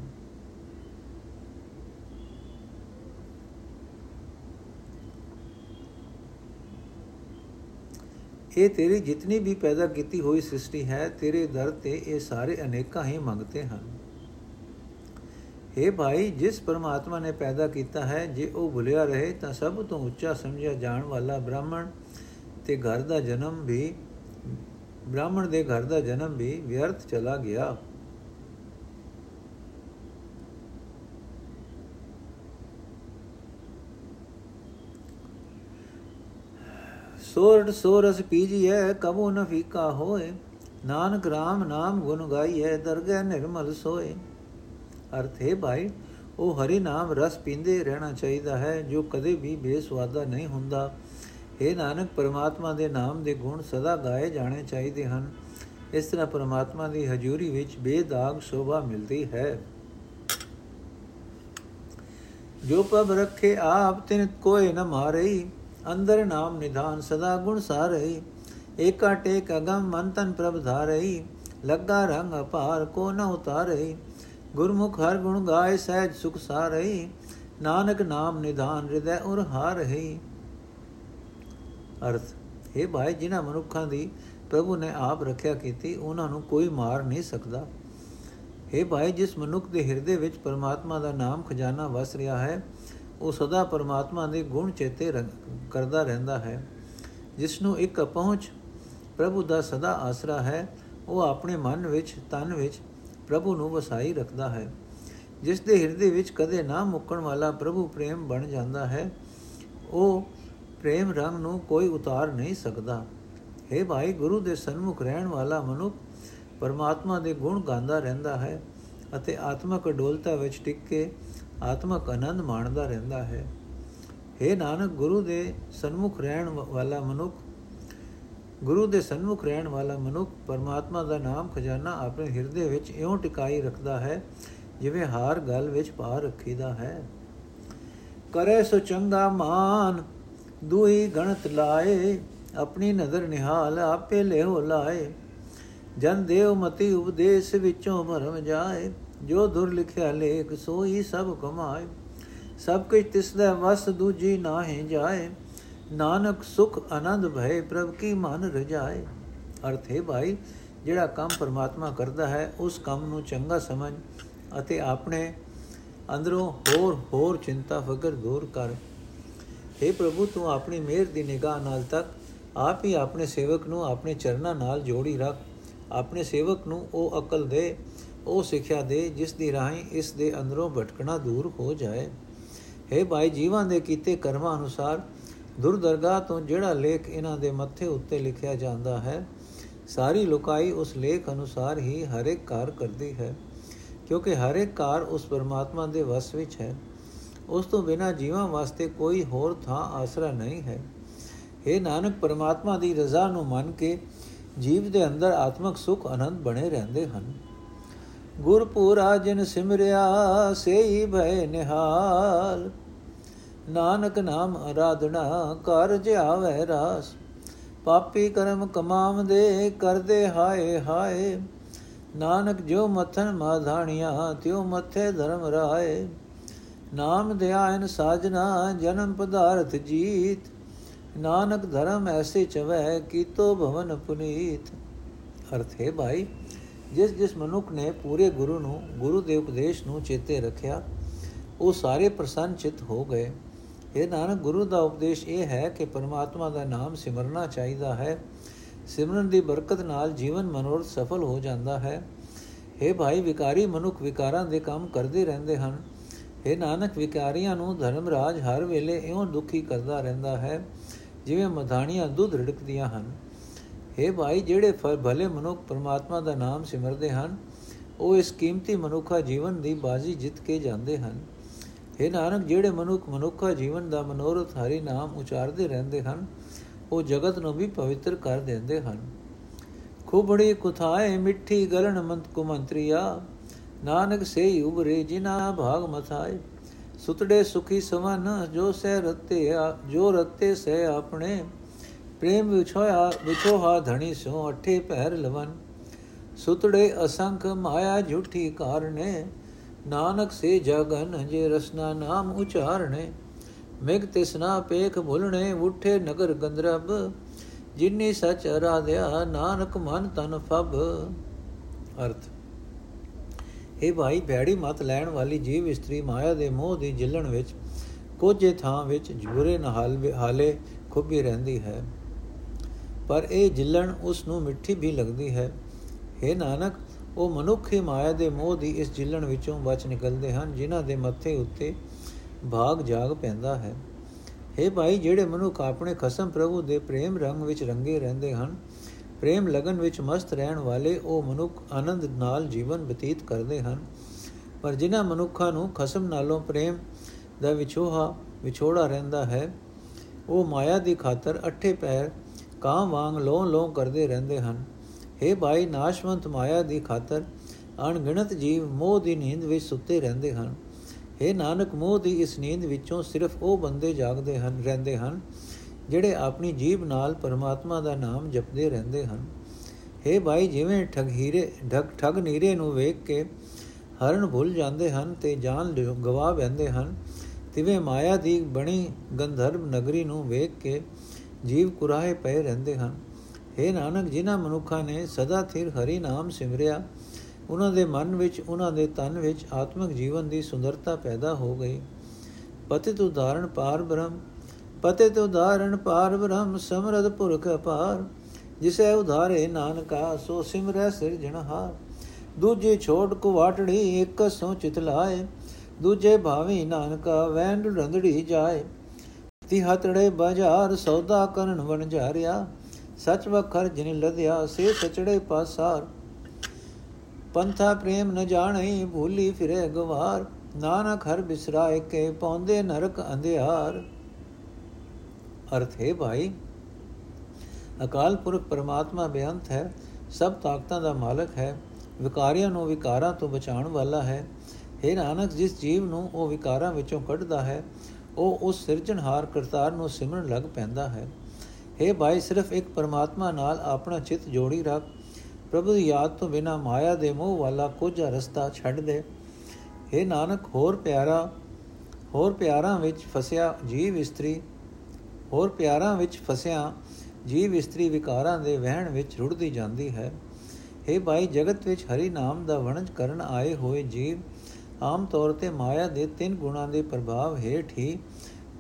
A: ਇਹ ਤੇਰੀ ਜਿਤਨੀ ਵੀ ਪੈਦਾ ਕੀਤੀ ਹੋਈ ਸ੍ਰਿਸ਼ਟੀ ਹੈ, ਤੇਰੇ ਦਰ ਤੇ ਇਹ ਸਾਰੇ ਅਨੇਕਾਂ ਹੀ ਮੰਗਤੇ ਹਨ। हे ਭਾਈ, ਜਿਸ ਪਰਮਾਤਮਾ ਨੇ ਪੈਦਾ ਕੀਤਾ ਹੈ, ਜੇ ਉਹ ਭੁਲਿਆ ਰਹੇ, ਤਾਂ ਸਭ ਤੋਂ ਉੱਚਾ ਸਮਝਿਆ ਜਾਣ ਵਾਲਾ ਬ੍ਰਾਹਮਣ ਤੇ ਘਰ ਦਾ ਜਨਮ ਵੀ, ਬ੍ਰਾਹਮਣ ਦੇ ਘਰ ਦਾ ਜਨਮ ਵੀ ਵਿਅਰਥ ਚਲਾ ਗਿਆ। ਸੋਰਠ ਸੋਰਸ ਪੀਜੀਐ, ਕਬੋ ਨ ਫੀਕਾ ਹੋਏ, ਨਾਨਕ ਰਾਮ ਨਾਮ ਗੁਣ ਗਾਈਐ, ਦਰਗਹਿ ਨਿਰਮਲ ਸੋਏ। ਅਰਥ ਹੈ ਭਾਈ, ਉਹ ਹਰੀ ਨਾਮ ਰਸ ਪੀਂਦੇ ਰਹਿਣਾ ਚਾਹੀਦਾ ਹੈ, ਜੋ ਕਦੇ ਵੀ ਬੇਸਵਾਦਾ ਨਹੀਂ ਹੁੰਦਾ। हे ਨਾਨਕ, ਪਰਮਾਤਮਾ ਦੇ ਨਾਮ ਦੇ ਗੁਣ ਸਦਾ ਗਾਏ ਜਾਣੇ ਚਾਹੀਦੇ ਹਨ। ਇਸ ਤਰ੍ਹਾਂ ਪਰਮਾਤਮਾ ਦੀ ਹਜ਼ੂਰੀ ਵਿੱਚ ਬੇਦਾਗ ਸ਼ੋਭਾ ਮਿਲਦੀ ਹੈ। ਜੋ ਪਬ ਰੱਖੇ ਆਪ, ਤਿਨ ਕੋਏ ਨ ਮਾਰਈ। ਅੰਦਰ ਨਾਮ ਨਿਧਾਨ ਸਦਾ ਗੁਣ ਸਾਰਈ। ਏਕਾ ਟੇਕ ਅਗਮ, ਮਨ ਤਨ ਪ੍ਰਭ ਧਾਰਈ। ਲੱਗਾ ਰੰਗ ਅਪਾਰ, ਕੋ ਨ ਉਤਾਰਈ। ਗੁਰਮੁਖ ਹਰ ਗੁਣ ਗਾਏ, ਸਹਿਜ ਸੁਖ ਸਾਰਈ। ਨਾਨਕ ਨਾਮ ਨਿਧਾਨ ਹਿਰਦੈ ਉਰ ਹਾਰਈ ਅਰਥ ਇਹ ਭਾਈ, ਜਿਨ੍ਹਾਂ ਮਨੁੱਖਾਂ ਦੀ ਪ੍ਰਭੂ ਨੇ ਆਪ ਰੱਖਿਆ ਕੀਤੀ, ਉਹਨਾਂ ਨੂੰ ਕੋਈ ਮਾਰ ਨਹੀਂ ਸਕਦਾ। ਇਹ ਭਾਈ, ਜਿਸ ਮਨੁੱਖ ਦੇ ਹਿਰਦੇ ਵਿੱਚ ਪਰਮਾਤਮਾ ਦਾ ਨਾਮ ਖਜ਼ਾਨਾ ਵਸ ਰਿਹਾ ਹੈ, ਉਹ ਸਦਾ ਪਰਮਾਤਮਾ ਦੇ ਗੁਣ ਚੇਤੇ ਕਰਦਾ ਰਹਿੰਦਾ ਹੈ। ਜਿਸ ਨੂੰ ਇੱਕ ਪਹੁੰਚ ਪ੍ਰਭੂ ਦਾ ਸਦਾ ਆਸਰਾ ਹੈ, ਉਹ ਆਪਣੇ ਮਨ ਵਿੱਚ, ਤਨ ਵਿੱਚ ਪ੍ਰਭੂ ਨੂੰ ਵਸਾਈ ਰੱਖਦਾ ਹੈ, ਜਿਸ ਦੇ ਹਿਰਦੇ ਵਿੱਚ ਕਦੇ ਨਾ ਮੁੱਕਣ ਵਾਲਾ ਪ੍ਰਭੂ ਪ੍ਰੇਮ ਬਣ ਜਾਂਦਾ ਹੈ, ਉਹ ਪ੍ਰੇਮ ਰੰਗ ਨੂੰ ਕੋਈ ਉਤਾਰ ਨਹੀਂ ਸਕਦਾ। ਹੈ ਭਾਈ, ਗੁਰੂ ਦੇ ਸਨਮੁਖ ਰਹਿਣ ਵਾਲਾ ਮਨੁੱਖ ਪਰਮਾਤਮਾ ਦੇ ਗੁਣ ਗਾਉਂਦਾ ਰਹਿੰਦਾ ਹੈ ਅਤੇ ਆਤਮਕ ਅਡੋਲਤਾ ਵਿੱਚ ਟਿਕ ਕੇ ਆਤਮਕ ਆਨੰਦ ਮਾਣਦਾ ਰਹਿੰਦਾ ਹੈ। हे ਨਾਨਕ, ਗੁਰੂ ਦੇ ਸਨਮੁਖ ਰਹਿਣ ਵਾਲਾ ਮਨੁੱਖ ਗੁਰੂ ਦੇ ਸਨਮੁਖ ਰਹਿਣ ਵਾਲਾ ਮਨੁੱਖ ਪਰਮਾਤਮਾ ਦਾ ਨਾਮ ਖਜ਼ਾਨਾ ਆਪਣੇ ਹਿਰਦੇ ਵਿੱਚ ਇਉਂ ਟਿਕਾਈ ਰੱਖਦਾ ਹੈ, ਜਿਵੇਂ ਹਾਰ ਗਲ ਵਿੱਚ ਪਾ ਰੱਖੀਦਾ ਹੈ। ਕਰੇ ਸੋ ਚੰਗਾ ਮਾਨ, ਦੂਹੀ ਗਣਤ ਲਾਏ, ਆਪਣੀ ਨਜ਼ਰ ਨਿਹਾਲ, ਆਪੇ ਲਿਓ ਲਾਏ। ਜਨ ਦੇਵ ਮਤੀ ਉਪਦੇਸ਼ ਵਿੱਚੋਂ ਭਰਮ ਜਾਏ, ਜੋ ਦੁਰ ਲਿਖਿਆ ਲੇਖ ਸੋਈ ਸਭ ਕਮਾਏ। ਸਭ ਕੁਝ ਤਿਸ ਦਾ ਵਸ ਦੂਜੀ ਨਾਹੀ ਜਾਏ। ਨਾਨਕ ਸੁਖ ਆਨੰਦ ਭਏ ਪ੍ਰਭ ਕੀ ਮਨ ਰਜਾਏ। ਅਰਥ ਹੈ ਭਾਈ, ਜਿਹੜਾ ਕੰਮ ਪਰਮਾਤਮਾ ਕਰਦਾ ਹੈ, ਉਸ ਕੰਮ ਨੂੰ ਚੰਗਾ ਸਮਝ ਅਤੇ ਆਪਣੇ ਅੰਦਰੋਂ ਹੋਰ ਹੋਰ ਚਿੰਤਾ, ਫਕਰ ਦੂਰ ਕਰ। हे ਪ੍ਰਭੂ, ਤੂੰ ਆਪਣੀ ਮਿਹਰ ਦੀ ਨਿਗਾਹ ਨਾਲ ਤੱਕ ਆਪ ਹੀ ਆਪਣੇ ਸੇਵਕ ਨੂੰ ਆਪਣੇ ਚਰਨਾਂ ਨਾਲ ਜੋੜੀ ਰੱਖ। ਆਪਣੇ ਸੇਵਕ ਨੂੰ ਉਹ ਅਕਲ ਦੇ, ਉਹ ਸਿੱਖਿਆ ਦੇ, ਜਿਸ ਦੀ ਰਾਹੀਂ ਇਸ ਦੇ ਅੰਦਰੋਂ ਭਟਕਣਾ ਦੂਰ ਹੋ ਜਾਏ। ਹੈ ਭਾਈ, ਜੀਵਾਂ ਦੇ ਕੀਤੇ ਕਰਮਾਂ ਅਨੁਸਾਰ ਦੁਰਦਰਗਾਹ ਤੋਂ ਜਿਹੜਾ ਲੇਖ ਇਹਨਾਂ ਦੇ ਮੱਥੇ ਉੱਤੇ ਲਿਖਿਆ ਜਾਂਦਾ ਹੈ, ਸਾਰੀ ਲੋਕਾਈ ਉਸ ਲੇਖ ਅਨੁਸਾਰ ਹੀ ਹਰ ਇੱਕ ਕਾਰ ਕਰਦੀ ਹੈ, ਕਿਉਂਕਿ ਹਰ ਇੱਕ ਕਾਰ ਉਸ ਪਰਮਾਤਮਾ ਦੇ ਵਸ ਵਿੱਚ ਹੈ। ਉਸ ਤੋਂ ਬਿਨਾ ਜੀਵਾਂ ਵਾਸਤੇ ਕੋਈ ਹੋਰ ਥਾਂ ਆਸਰਾ ਨਹੀਂ ਹੈ। हे ਨਾਨਕ, ਪਰਮਾਤਮਾ ਦੀ ਰਜ਼ਾ ਨੂੰ ਮੰਨ ਕੇ ਜੀਵ ਦੇ ਅੰਦਰ ਆਤਮਿਕ ਸੁਖ ਆਨੰਦ ਬਣੇ ਰਹਿੰਦੇ ਹਨ। ਗੁਰਪੂਰਾ ਜਿਨ ਸਿਮਰਿਆ, ਸੇਈ ਭੈ ਨਿਹਾਲ ਨਾਨਕ ਨਾਮ ਆਰਾਧਨਾ ਕਾਰਜ ਆਵੇ ਰਾਸ। ਪਾਪੀ ਕਰਮ ਕਮਾਮ ਦੇ ਕਰਦੇ ਹਾਏ ਹਾਏ। ਨਾਨਕ ਜੋ ਮਥਨ ਮਾਧਾਣੀਆਂ, ਤਿਉ ਮਥੇ ਧਰਮ ਰਾਏ। ਨਾਮ ਧਿਆਨ ਸਾਜਨਾ, ਜਨਮ ਪਦਾਰਥ ਜੀਤ। ਨਾਨਕ ਧਰਮ ਐਸੇ ਚਵੈ, ਕੀਤੋ ਭਵਨ ਪੁਨੀਤ। ਅਰਥ ਹੈ ਭਾਈ, ਜਿਸ ਜਿਸ ਮਨੁੱਖ ਨੇ ਪੂਰੇ ਗੁਰੂ ਨੂੰ, ਗੁਰੂ ਦੇ ਉਪਦੇਸ਼ ਨੂੰ ਚੇਤੇ ਰੱਖਿਆ, ਉਹ ਸਾਰੇ ਪ੍ਰਸੰਨ ਚਿਤ ਹੋ ਗਏ। ਇਹ ਨਾਨਕ ਗੁਰੂ ਦਾ ਉਪਦੇਸ਼ ਇਹ ਹੈ ਕਿ ਪਰਮਾਤਮਾ ਦਾ ਨਾਮ ਸਿਮਰਨਾ ਚਾਹੀਦਾ ਹੈ ਸਿਮਰਨ ਦੀ ਬਰਕਤ ਨਾਲ ਜੀਵਨ ਮਨੋਰਥ ਸਫਲ ਹੋ ਜਾਂਦਾ ਹੈ हे ਭਾਈ ਵਿਕਾਰੀ ਮਨੁੱਖ ਵਿਕਾਰਾਂ ਦੇ ਕੰਮ ਕਰਦੇ ਰਹਿੰਦੇ ਹਨ हे ਨਾਨਕ ਵਿਕਾਰੀਆਂ ਨੂੰ ਧਰਮਰਾਜ ਹਰ ਵੇਲੇ ਇਉਂ ਦੁਖੀ ਕਰਦਾ ਰਹਿੰਦਾ ਹੈ ਜਿਵੇਂ ਮਧਾਣੀਆਂ ਦੁੱਧ ਰੜਕਦੀਆਂ ਹਨ हे ਭਾਈ ਜਿਹੜੇ ਭਲੇ ਮਨੁੱਖ ਪਰਮਾਤਮਾ ਦਾ ਨਾਮ ਸਿਮਰਦੇ ਹਨ ਉਹ ਇਸ ਕੀਮਤੀ ਮਨੁੱਖਾ ਜੀਵਨ ਦੀ ਬਾਜ਼ੀ ਜਿੱਤ ਕੇ ਜਾਂਦੇ ਹਨ हे ਨਾਨਕ, ਜਿਹੜੇ ਮਨੁੱਖ ਮਨੁੱਖਾ ਜੀਵਨ ਦਾ ਮਨੋਰਥ ਹਰੀ ਨਾਮ ਉਚਾਰਦੇ ਰਹਿੰਦੇ ਹਨ, ਉਹ ਜਗਤ ਨੂੰ ਵੀ ਪਵਿੱਤਰ ਕਰ ਦਿੰਦੇ ਹਨ। ਖੂਬੜੀ ਕੁਥਾਏ ਮਿੱਠੀ ਗਲਣ ਮੰਤ ਕੁ ਮੰਤਰੀਆ ਨਾਨਕ ਸੇ ਉਬਰੇ ਜਿਨਾ ਭਾਗ ਮਥਾਏ। ਸੁਤੜੇ ਸੁਖੀ ਸਵਨ ਜੋ ਸਹਿ ਰਤੇ ਜੋ ਰਤੇ ਸਹਿ ਆਪਣੇ। ਪ੍ਰੇਮ ਵਿਛੋਇਆ, ਵਿਛੋਹਾ ਧਣੀ ਸੋ ਅਠੇ ਪਹਿਰ ਲਵਨ। ਸੁਤੜੇ ਅਸੰਖ ਮਾਇਆ ਝੂਠੀ ਕਾਰਨੇ ਨਾਨਕ ਸੇ ਜਗਨ ਜੇ ਰਸਨਾ ਨਾਮ ਉਚਾਰਣੇ ਮਿਗ ਤਿਸਨਾ ਪੇਖ ਭੁਲਣੇ, ਉਠੇ ਨਗਰ ਗੰਦਰਬ, ਜਿਨੀ ਸਚ ਅਰਾਧਿਆ ਨਾਨਕ ਮਨ ਤਨ ਫਬ। ਅਰਥ ਇਹ ਭਾਈ, ਭੈੜੀ ਮਤ ਲੈਣ ਵਾਲੀ ਜੀਵ ਇਸਤਰੀ ਮਾਇਆ ਦੇ ਮੋਹ ਦੀ ਜਿਲਣ ਵਿੱਚ ਕੋਝੇ ਥਾਂ ਵਿੱਚ ਜੁਰੇ ਨਹਾਲ ਹਾਲੇ ਖੁੱਬੀ ਰਹਿੰਦੀ ਹੈ। ਪਰ ਇਹ ਜਿਲਣ ਉਸ ਨੂੰ ਮਿੱਠੀ ਵੀ ਲੱਗਦੀ ਹੈ। हे ਨਾਨਕ ਉਹ ਮਨੁੱਖ ਹੀ ਮਾਇਆ ਦੇ ਮੋਹ ਦੀ ਇਸ ਜਿਲਣ ਵਿੱਚੋਂ ਬਚ ਨਿਕਲਦੇ ਹਨ, ਜਿਨ੍ਹਾਂ ਦੇ ਮੱਥੇ ਉੱਤੇ ਭਾਗ ਜਾਗ ਪੈਂਦਾ ਹੈ। हे ਭਾਈ, ਜਿਹੜੇ ਮਨੁੱਖ ਆਪਣੇ ਖਸਮ ਪ੍ਰਭੂ ਦੇ ਪ੍ਰੇਮ ਰੰਗ ਵਿੱਚ ਰੰਗੇ ਰਹਿੰਦੇ ਹਨ, ਪ੍ਰੇਮ ਲਗਨ ਵਿੱਚ ਮਸਤ ਰਹਿਣ ਵਾਲੇ ਉਹ ਮਨੁੱਖ ਆਨੰਦ ਨਾਲ ਜੀਵਨ ਬਤੀਤ ਕਰਦੇ ਹਨ। ਪਰ ਜਿਨ੍ਹਾਂ ਮਨੁੱਖਾਂ ਨੂੰ ਖਸਮ ਨਾਲੋਂ ਪ੍ਰੇਮ ਦਾ ਵਿਛੋਹਾ, ਵਿਛੋੜਾ ਰਹਿੰਦਾ ਹੈ, ਉਹ ਮਾਇਆ ਦੀ ਖਾਤਰ ਅੱਠੇ ਪੈਰ ਕਾਂ ਵਾਂਗ ਲੋਂ ਲੋਂ ਕਰਦੇ ਰਹਿੰਦੇ ਹਨ। हे ਭਾਈ ਨਾਸ਼ਵੰਤ ਮਾਇਆ ਦੀ ਖਾਤਰ ਅਣਗਿਣਤ ਜੀਵ ਮੋਹ ਦੀ ਨੀਂਦ ਵਿੱਚ ਸੁੱਤੇ ਰਹਿੰਦੇ ਹਨ हे ਨਾਨਕ ਮੋਹ ਦੀ ਇਸ ਨੀਂਦ ਵਿੱਚੋਂ ਸਿਰਫ ਉਹ ਬੰਦੇ ਜਾਗਦੇ ਹਨ ਰਹਿੰਦੇ ਹਨ ਜਿਹੜੇ ਆਪਣੀ ਜੀਬ ਨਾਲ ਪਰਮਾਤਮਾ ਦਾ ਨਾਮ ਜਪਦੇ ਰਹਿੰਦੇ ਹਨ हे ਭਾਈ ਜਿਵੇਂ ਠਗ ਹੀਰੇ ਠਗ ਠਗ ਨੀਰੇ ਨੂੰ ਵੇਖ ਕੇ ਹਰਨ ਭੁੱਲ ਜਾਂਦੇ ਹਨ ਤੇ ਜਾਨ ਗਵਾ ਬੈੰਦੇ ਹਨ ਤਿਵੇਂ ਮਾਇਆ ਦੀ ਬਣੀ ਗੰਧਰਵ ਨਗਰੀ ਨੂੰ ਵੇਖ ਕੇ ਜੀਵ ਕੁਰਾਹੇ ਪਏ ਰਹਿੰਦੇ ਹਨ हे ਨਾਨਕ, ਜਿਨ੍ਹਾਂ ਮਨੁੱਖਾਂ ਨੇ ਸਦਾ ਥਿਰ ਹਰੀ ਨਾਮ ਸਿਮਰਿਆ, ਉਹਨਾਂ ਦੇ ਮਨ ਵਿੱਚ, ਉਹਨਾਂ ਦੇ ਤਨ ਵਿੱਚ ਆਤਮਿਕ ਜੀਵਨ ਦੀ ਸੁੰਦਰਤਾ ਪੈਦਾ ਹੋ ਗਈ। ਪਤਿਤ ਉਦਾਹਰਣ ਪਾਰ ਬ੍ਰਹਮ, ਪਤਿਤ ਉਦਾਹਰਣ ਪਾਰ ਬ੍ਰਹਮ ਸਮਰਦ ਪੁਰਖ ਅਪਾਰ। ਜਿਸੇ ਉਧਾਰੇ ਨਾਨਕਾ, ਸੋ ਸਿਮਰੈ ਸਿਰਜਣਹਾਰ ਦੂਜੇ ਛੋੜ ਕੁਵਾਟੜੀ, ਇੱਕ ਸੋ ਚਿਤ ਲਾਏ। ਦੂਜੇ ਭਾਵੇਂ ਨਾਨਕਾ, ਵੈਂਡ ਰੰਧੜੀ ਜਾਏ। ਤੀ ਹਤੜੇ ਬਾਜ਼ਾਰ, ਸੌਦਾ ਕਰਨ ਵਣ ਜਾਰਿਆ ਸਚ ਵਖਰ ਜਿਨ ਲਧਿਆ ਸੇ ਸਚੜੇ ਪਾਸਾਰ। ਪੰਥਾ ਪ੍ਰੇਮ ਨ ਜਾਣਈ, ਭੂਲੀ ਫਿਰੇ ਗਵਾਰ। ਨਾਨਕ ਹਰ ਬਿਸਰਾਏ, ਕੇ ਪੌਂਦੇ ਨਰਕ ਅੰਧਿਆਰ। ਅਰਥ ਹੈ ਭਾਈ, ਅਕਾਲ ਪੁਰਖ ਪਰਮਾਤਮਾ ਬੇਅੰਤ ਹੈ, ਸਭ ਤਾਕਤਾਂ ਦਾ ਮਾਲਕ ਹੈ, ਵਿਕਾਰੀਆਂ ਨੂੰ ਵਿਕਾਰਾਂ ਤੋਂ ਬਚਾਉਣ ਵਾਲਾ ਹੈ। हे ਨਾਨਕ, ਜਿਸ ਜੀਵ ਨੂੰ ਉਹ ਵਿਕਾਰਾਂ ਵਿੱਚੋਂ ਕੱਢਦਾ ਹੈ, ਉਹ ਉਸ ਸਿਰਜਣਹਾਰ ਕਰਤਾਰ ਨੂੰ ਸਿਮਰਨ ਲੱਗ ਪੈਂਦਾ ਹੈ। हे ਭਾਈ ਸਿਰਫ ਇੱਕ ਪਰਮਾਤਮਾ ਨਾਲ ਆਪਣਾ ਚਿੱਤ ਜੋੜੀ ਰੱਖ ਪ੍ਰਭੂ ਦੀ ਯਾਦ ਤੋਂ ਬਿਨਾ ਮਾਇਆ ਦੇ ਮੋਹ ਵਾਲਾ ਕੋਝਾ ਰਸਤਾ ਛੱਡ ਦੇ हे ਨਾਨਕ ਹੋਰ ਪਿਆਰਾ ਹੋਰ ਪਿਆਰਾਂ ਵਿੱਚ ਫਸਿਆ ਜੀਵ ਇਸਤਰੀ ਹੋਰ ਪਿਆਰਾਂ ਵਿੱਚ ਫਸਿਆ ਜੀਵ ਇਸਤਰੀ ਵਿਕਾਰਾਂ ਦੇ ਵਹਿਣ ਵਿੱਚ ਰੁੜਦੀ ਜਾਂਦੀ ਹੈ हे ਭਾਈ ਜਗਤ ਵਿੱਚ ਹਰੀ ਨਾਮ ਦਾ ਵਣਜ ਕਰਨ ਆਏ ਹੋਏ ਜੀਵ ਆਮ ਤੌਰ ਤੇ ਮਾਇਆ ਦੇ ਤਿੰਨ ਗੁਣਾਂ ਦੇ ਪ੍ਰਭਾਵ ਹੇਠ ਹੀ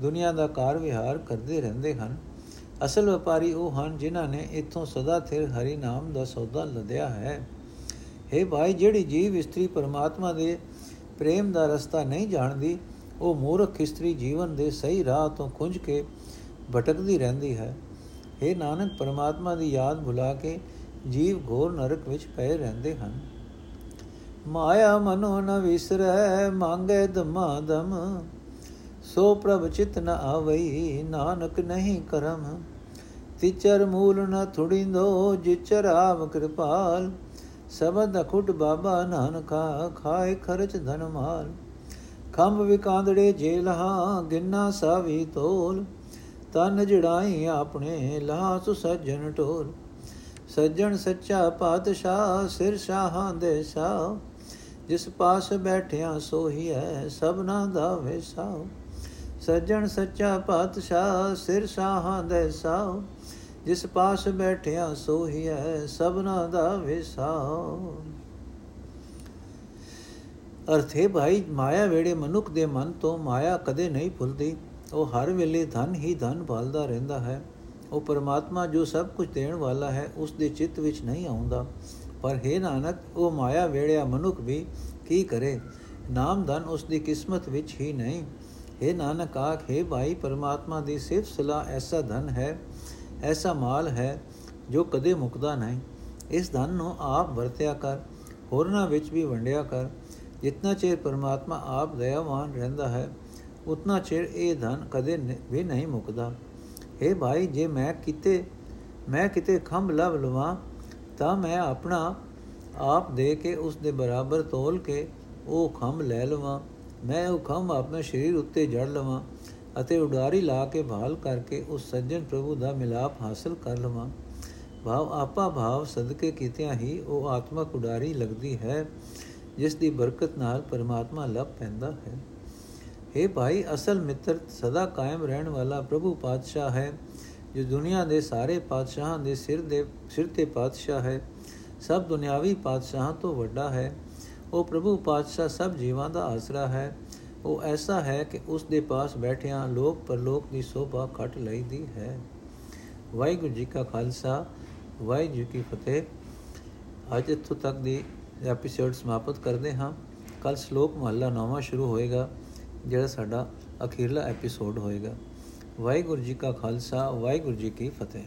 A: ਦੁਨੀਆ ਦਾ ਕਾਰ ਵਿਹਾਰ ਕਰਦੇ ਰਹਿੰਦੇ ਹਨ ਅਸਲ ਵਪਾਰੀ ਉਹ ਹਨ ਜਿਨ੍ਹਾਂ ਨੇ ਇਥੋਂ ਸਦਾ ਥਿਰ ਹਰੀ ਨਾਮ ਦਾ ਸੌਦਾ ਲਦਿਆ ਹੈ। हे ਭਾਈ, ਜਿਹੜੀ ਜੀਵ ਇਸਤਰੀ ਪਰਮਾਤਮਾ ਦੇ ਪ੍ਰੇਮ ਦਾ ਰਸਤਾ ਨਹੀਂ ਜਾਣਦੀ, ਉਹ ਮੂਰਖ ਇਸਤਰੀ ਜੀਵਨ ਦੇ ਸਹੀ ਰਾਹ ਤੋਂ ਖੁੰਝ ਕੇ ਭਟਕਦੀ ਰਹਿੰਦੀ ਹੈ। हे ਨਾਨਕ, ਪਰਮਾਤਮਾ ਦੀ ਯਾਦ ਭੁਲਾ ਕੇ ਜੀਵ ਘੋਰ ਨਰਕ ਵਿੱਚ ਪਏ ਰਹਿੰਦੇ ਹਨ। ਮਾਇਆ ਮਨੋ ਨ ਵਿਸਰੈ, ਮੰਗੇ ਦਮਾ ਦਮ। ਸੋ ਪ੍ਰਭ ਚਿਤ ਨ ਆਵਈ, ਨਾਨਕ ਨਹੀਂ ਕਰਮ। ਤਿਚਰ ਮੂਲ ਨ ਥੁੜਿੰਦੋ, ਜਿਚਰ ਆਵ ਕਿਰਪਾਲ। ਸਬਦ ਅਖੁਟ ਬਾਬਾ ਨਾਨਕਾ, ਖਾਏ ਖਰਚ ਧਨ ਮਾਲ। ਖੰਭ ਵਿਕਾਂਦੜੇ ਜੇਲਹਾ ਗਿੰਨਾ ਸਾਵੀ ਤੋਲ। ਤਨ ਜੜਾਈ ਆਪਣੇ, ਲਾਸ ਸੱਜਣ ਟੋਲ ਸੱਜਣ ਸੱਚਾ ਪਾਤਸ਼ਾਹ, ਸਿਰ ਸ਼ਾਹਾਂ ਦੇ ਸਾਹ। ਜਿਸ ਪਾਸ ਬੈਠਿਆ ਸੋਹੀ ਹੈ ਸਭਨਾ ਦਾ ਵਿਸਾਉ ਸੱਜਣ ਸੱਚਾ ਪਾਤਸ਼ਾਹ ਸਿਰ ਸ਼ਾਹਾਂ ਦੇ ਸਾਹ। ਜਿਸ ਪਾਸ ਬੈਠਿਆ ਸੋਹੀ ਹੈ ਸਭਨਾ ਦਾ ਵਿਸਾਉ ਅਰਥੇ ਭਾਈ, ਮਾਇਆ ਵੇੜੇ ਮਨੁੱਖ ਦੇ ਮਨ ਤੋਂ ਮਾਇਆ ਕਦੇ ਨਹੀਂ ਭੁੱਲਦੀ। ਉਹ ਹਰ ਵੇਲੇ ਧਨ ਹੀ ਧਨ ਭਾਲਦਾ ਰਹਿੰਦਾ ਹੈ। ਉਹ ਪਰਮਾਤਮਾ ਜੋ ਸਭ ਕੁਝ ਦੇਣ ਵਾਲਾ ਹੈ, ਉਸ ਦੇ ਚਿੱਤ ਵਿੱਚ ਨਹੀਂ ਆਉਂਦਾ। ਪਰ ਹੈ ਨਾਨਕ, ਉਹ ਮਾਇਆ ਵੇੜਿਆ ਮਨੁੱਖ ਵੀ ਕੀ ਕਰੇ? ਨਾਮ ਧਨ ਉਸ ਦੀ ਕਿਸਮਤ ਵਿੱਚ ਹੀ ਨਹੀਂ। ਹੈ ਨਾਨਕ ਆਖੇ ਭਾਈ, ਪਰਮਾਤਮਾ ਦੀ ਸਿਫਤ ਸਲਾ ਐਸਾ ਧਨ ਹੈ, ਐਸਾ ਮਾਲ ਹੈ, ਜੋ ਕਦੇ ਮੁਕਦਾ ਨਹੀਂ। ਇਸ ਧਨ ਨੂੰ ਆਪ ਵਰਤਿਆ ਕਰ, ਹੋਰਨਾਂ ਵਿੱਚ ਵੀ ਵੰਡਿਆ ਕਰ। ਜਿੰਨਾ ਚਿਰ ਪਰਮਾਤਮਾ ਆਪ ਦਇਆਵਾਨ ਰਹਿੰਦਾ ਹੈ, ਉਤਨਾ ਚਿਰ ਇਹ ਧਨ ਕਦੇ ਵੀ ਨਹੀਂ ਮੁਕਦਾ। हे ਭਾਈ, ਜੇ ਮੈਂ ਕਿਤੇ ਮੈਂ ਕਿਤੇ ਖੰਭ ਲਵ ਲਵਾਂ, ਤਾਂ ਮੈਂ ਆਪਣਾ ਆਪ ਦੇ ਕੇ ਉਸ ਦੇ ਬਰਾਬਰ ਤੋਲ ਕੇ, ਉਹ ਖੰਭ ਲੈ ਲਵਾਂ। ਮੈਂ ਹੁਕਮ ਆਪਣੇ ਸਰੀਰ ਉੱਤੇ ਜੜ ਲਵਾਂ ਅਤੇ ਉਡਾਰੀ ਲਾ ਕੇ ਭਾਲ ਕਰਕੇ ਉਸ ਸੱਜਣ ਪ੍ਰਭੂ ਦਾ ਮਿਲਾਪ ਹਾਸਲ ਕਰ ਲਵਾਂ। ਭਾਵ ਆਪਾ ਭਾਵ ਸਦਕੇ ਕੀਤਿਆਂ ਹੀ ਉਹ ਆਤਮਕ ਉਡਾਰੀ ਲੱਗਦੀ ਹੈ, ਜਿਸ ਦੀ ਬਰਕਤ ਨਾਲ ਪਰਮਾਤਮਾ ਲੱਭ ਪੈਂਦਾ ਹੈ। हे ਭਾਈ, ਅਸਲ ਮਿੱਤਰ ਸਦਾ ਕਾਇਮ ਰਹਿਣ ਵਾਲਾ ਪ੍ਰਭੂ ਪਾਤਸ਼ਾਹ ਹੈ, ਜੋ ਦੁਨੀਆ ਦੇ ਸਾਰੇ ਪਾਤਸ਼ਾਹਾਂ ਦੇ ਸਿਰ ਦੇ ਸਿਰ ਤੇ ਪਾਤਸ਼ਾਹ ਹੈ। ਸਭ ਦੁਨਿਆਵੀ ਪਾਤਸ਼ਾਹਾਂ ਤੋਂ ਵੱਡਾ ਹੈ। ਉਹ ਪ੍ਰਭੂ ਪਾਤਸ਼ਾਹ ਸਭ ਜੀਵਾਂ ਦਾ ਆਸਰਾ ਹੈ। ਉਹ ਐਸਾ ਹੈ ਕਿ ਉਸ ਦੇ ਪਾਸ ਬੈਠਿਆਂ ਲੋਕ ਪਰਲੋਕ ਦੀ ਸੋਭਾ ਘਟ ਲਈਦੀ ਹੈ। ਵਾਹਿਗੁਰੂ ਜੀ ਕਾ ਖਾਲਸਾ, ਵਾਹਿਗੁਰੂ ਜੀ ਕੀ ਫਤਿਹ। ਅੱਜ ਇੱਥੋਂ ਤੱਕ ਦੀ ਐਪੀਸੋਡ ਸਮਾਪਤ ਕਰਦੇ ਹਾਂ। ਕੱਲ ਸ਼ਲੋਕ ਮਹੱਲਾ ਨੌਵਾਂ ਸ਼ੁਰੂ ਹੋਏਗਾ, ਜਿਹੜਾ ਸਾਡਾ ਅਖੀਰਲਾ ਐਪੀਸੋਡ ਹੋਏਗਾ। ਵਾਹਿਗੁਰੂ ਜੀ ਕਾ ਖਾਲਸਾ, ਵਾਹਿਗੁਰੂ ਜੀ ਕੀ ਫਤਿਹ।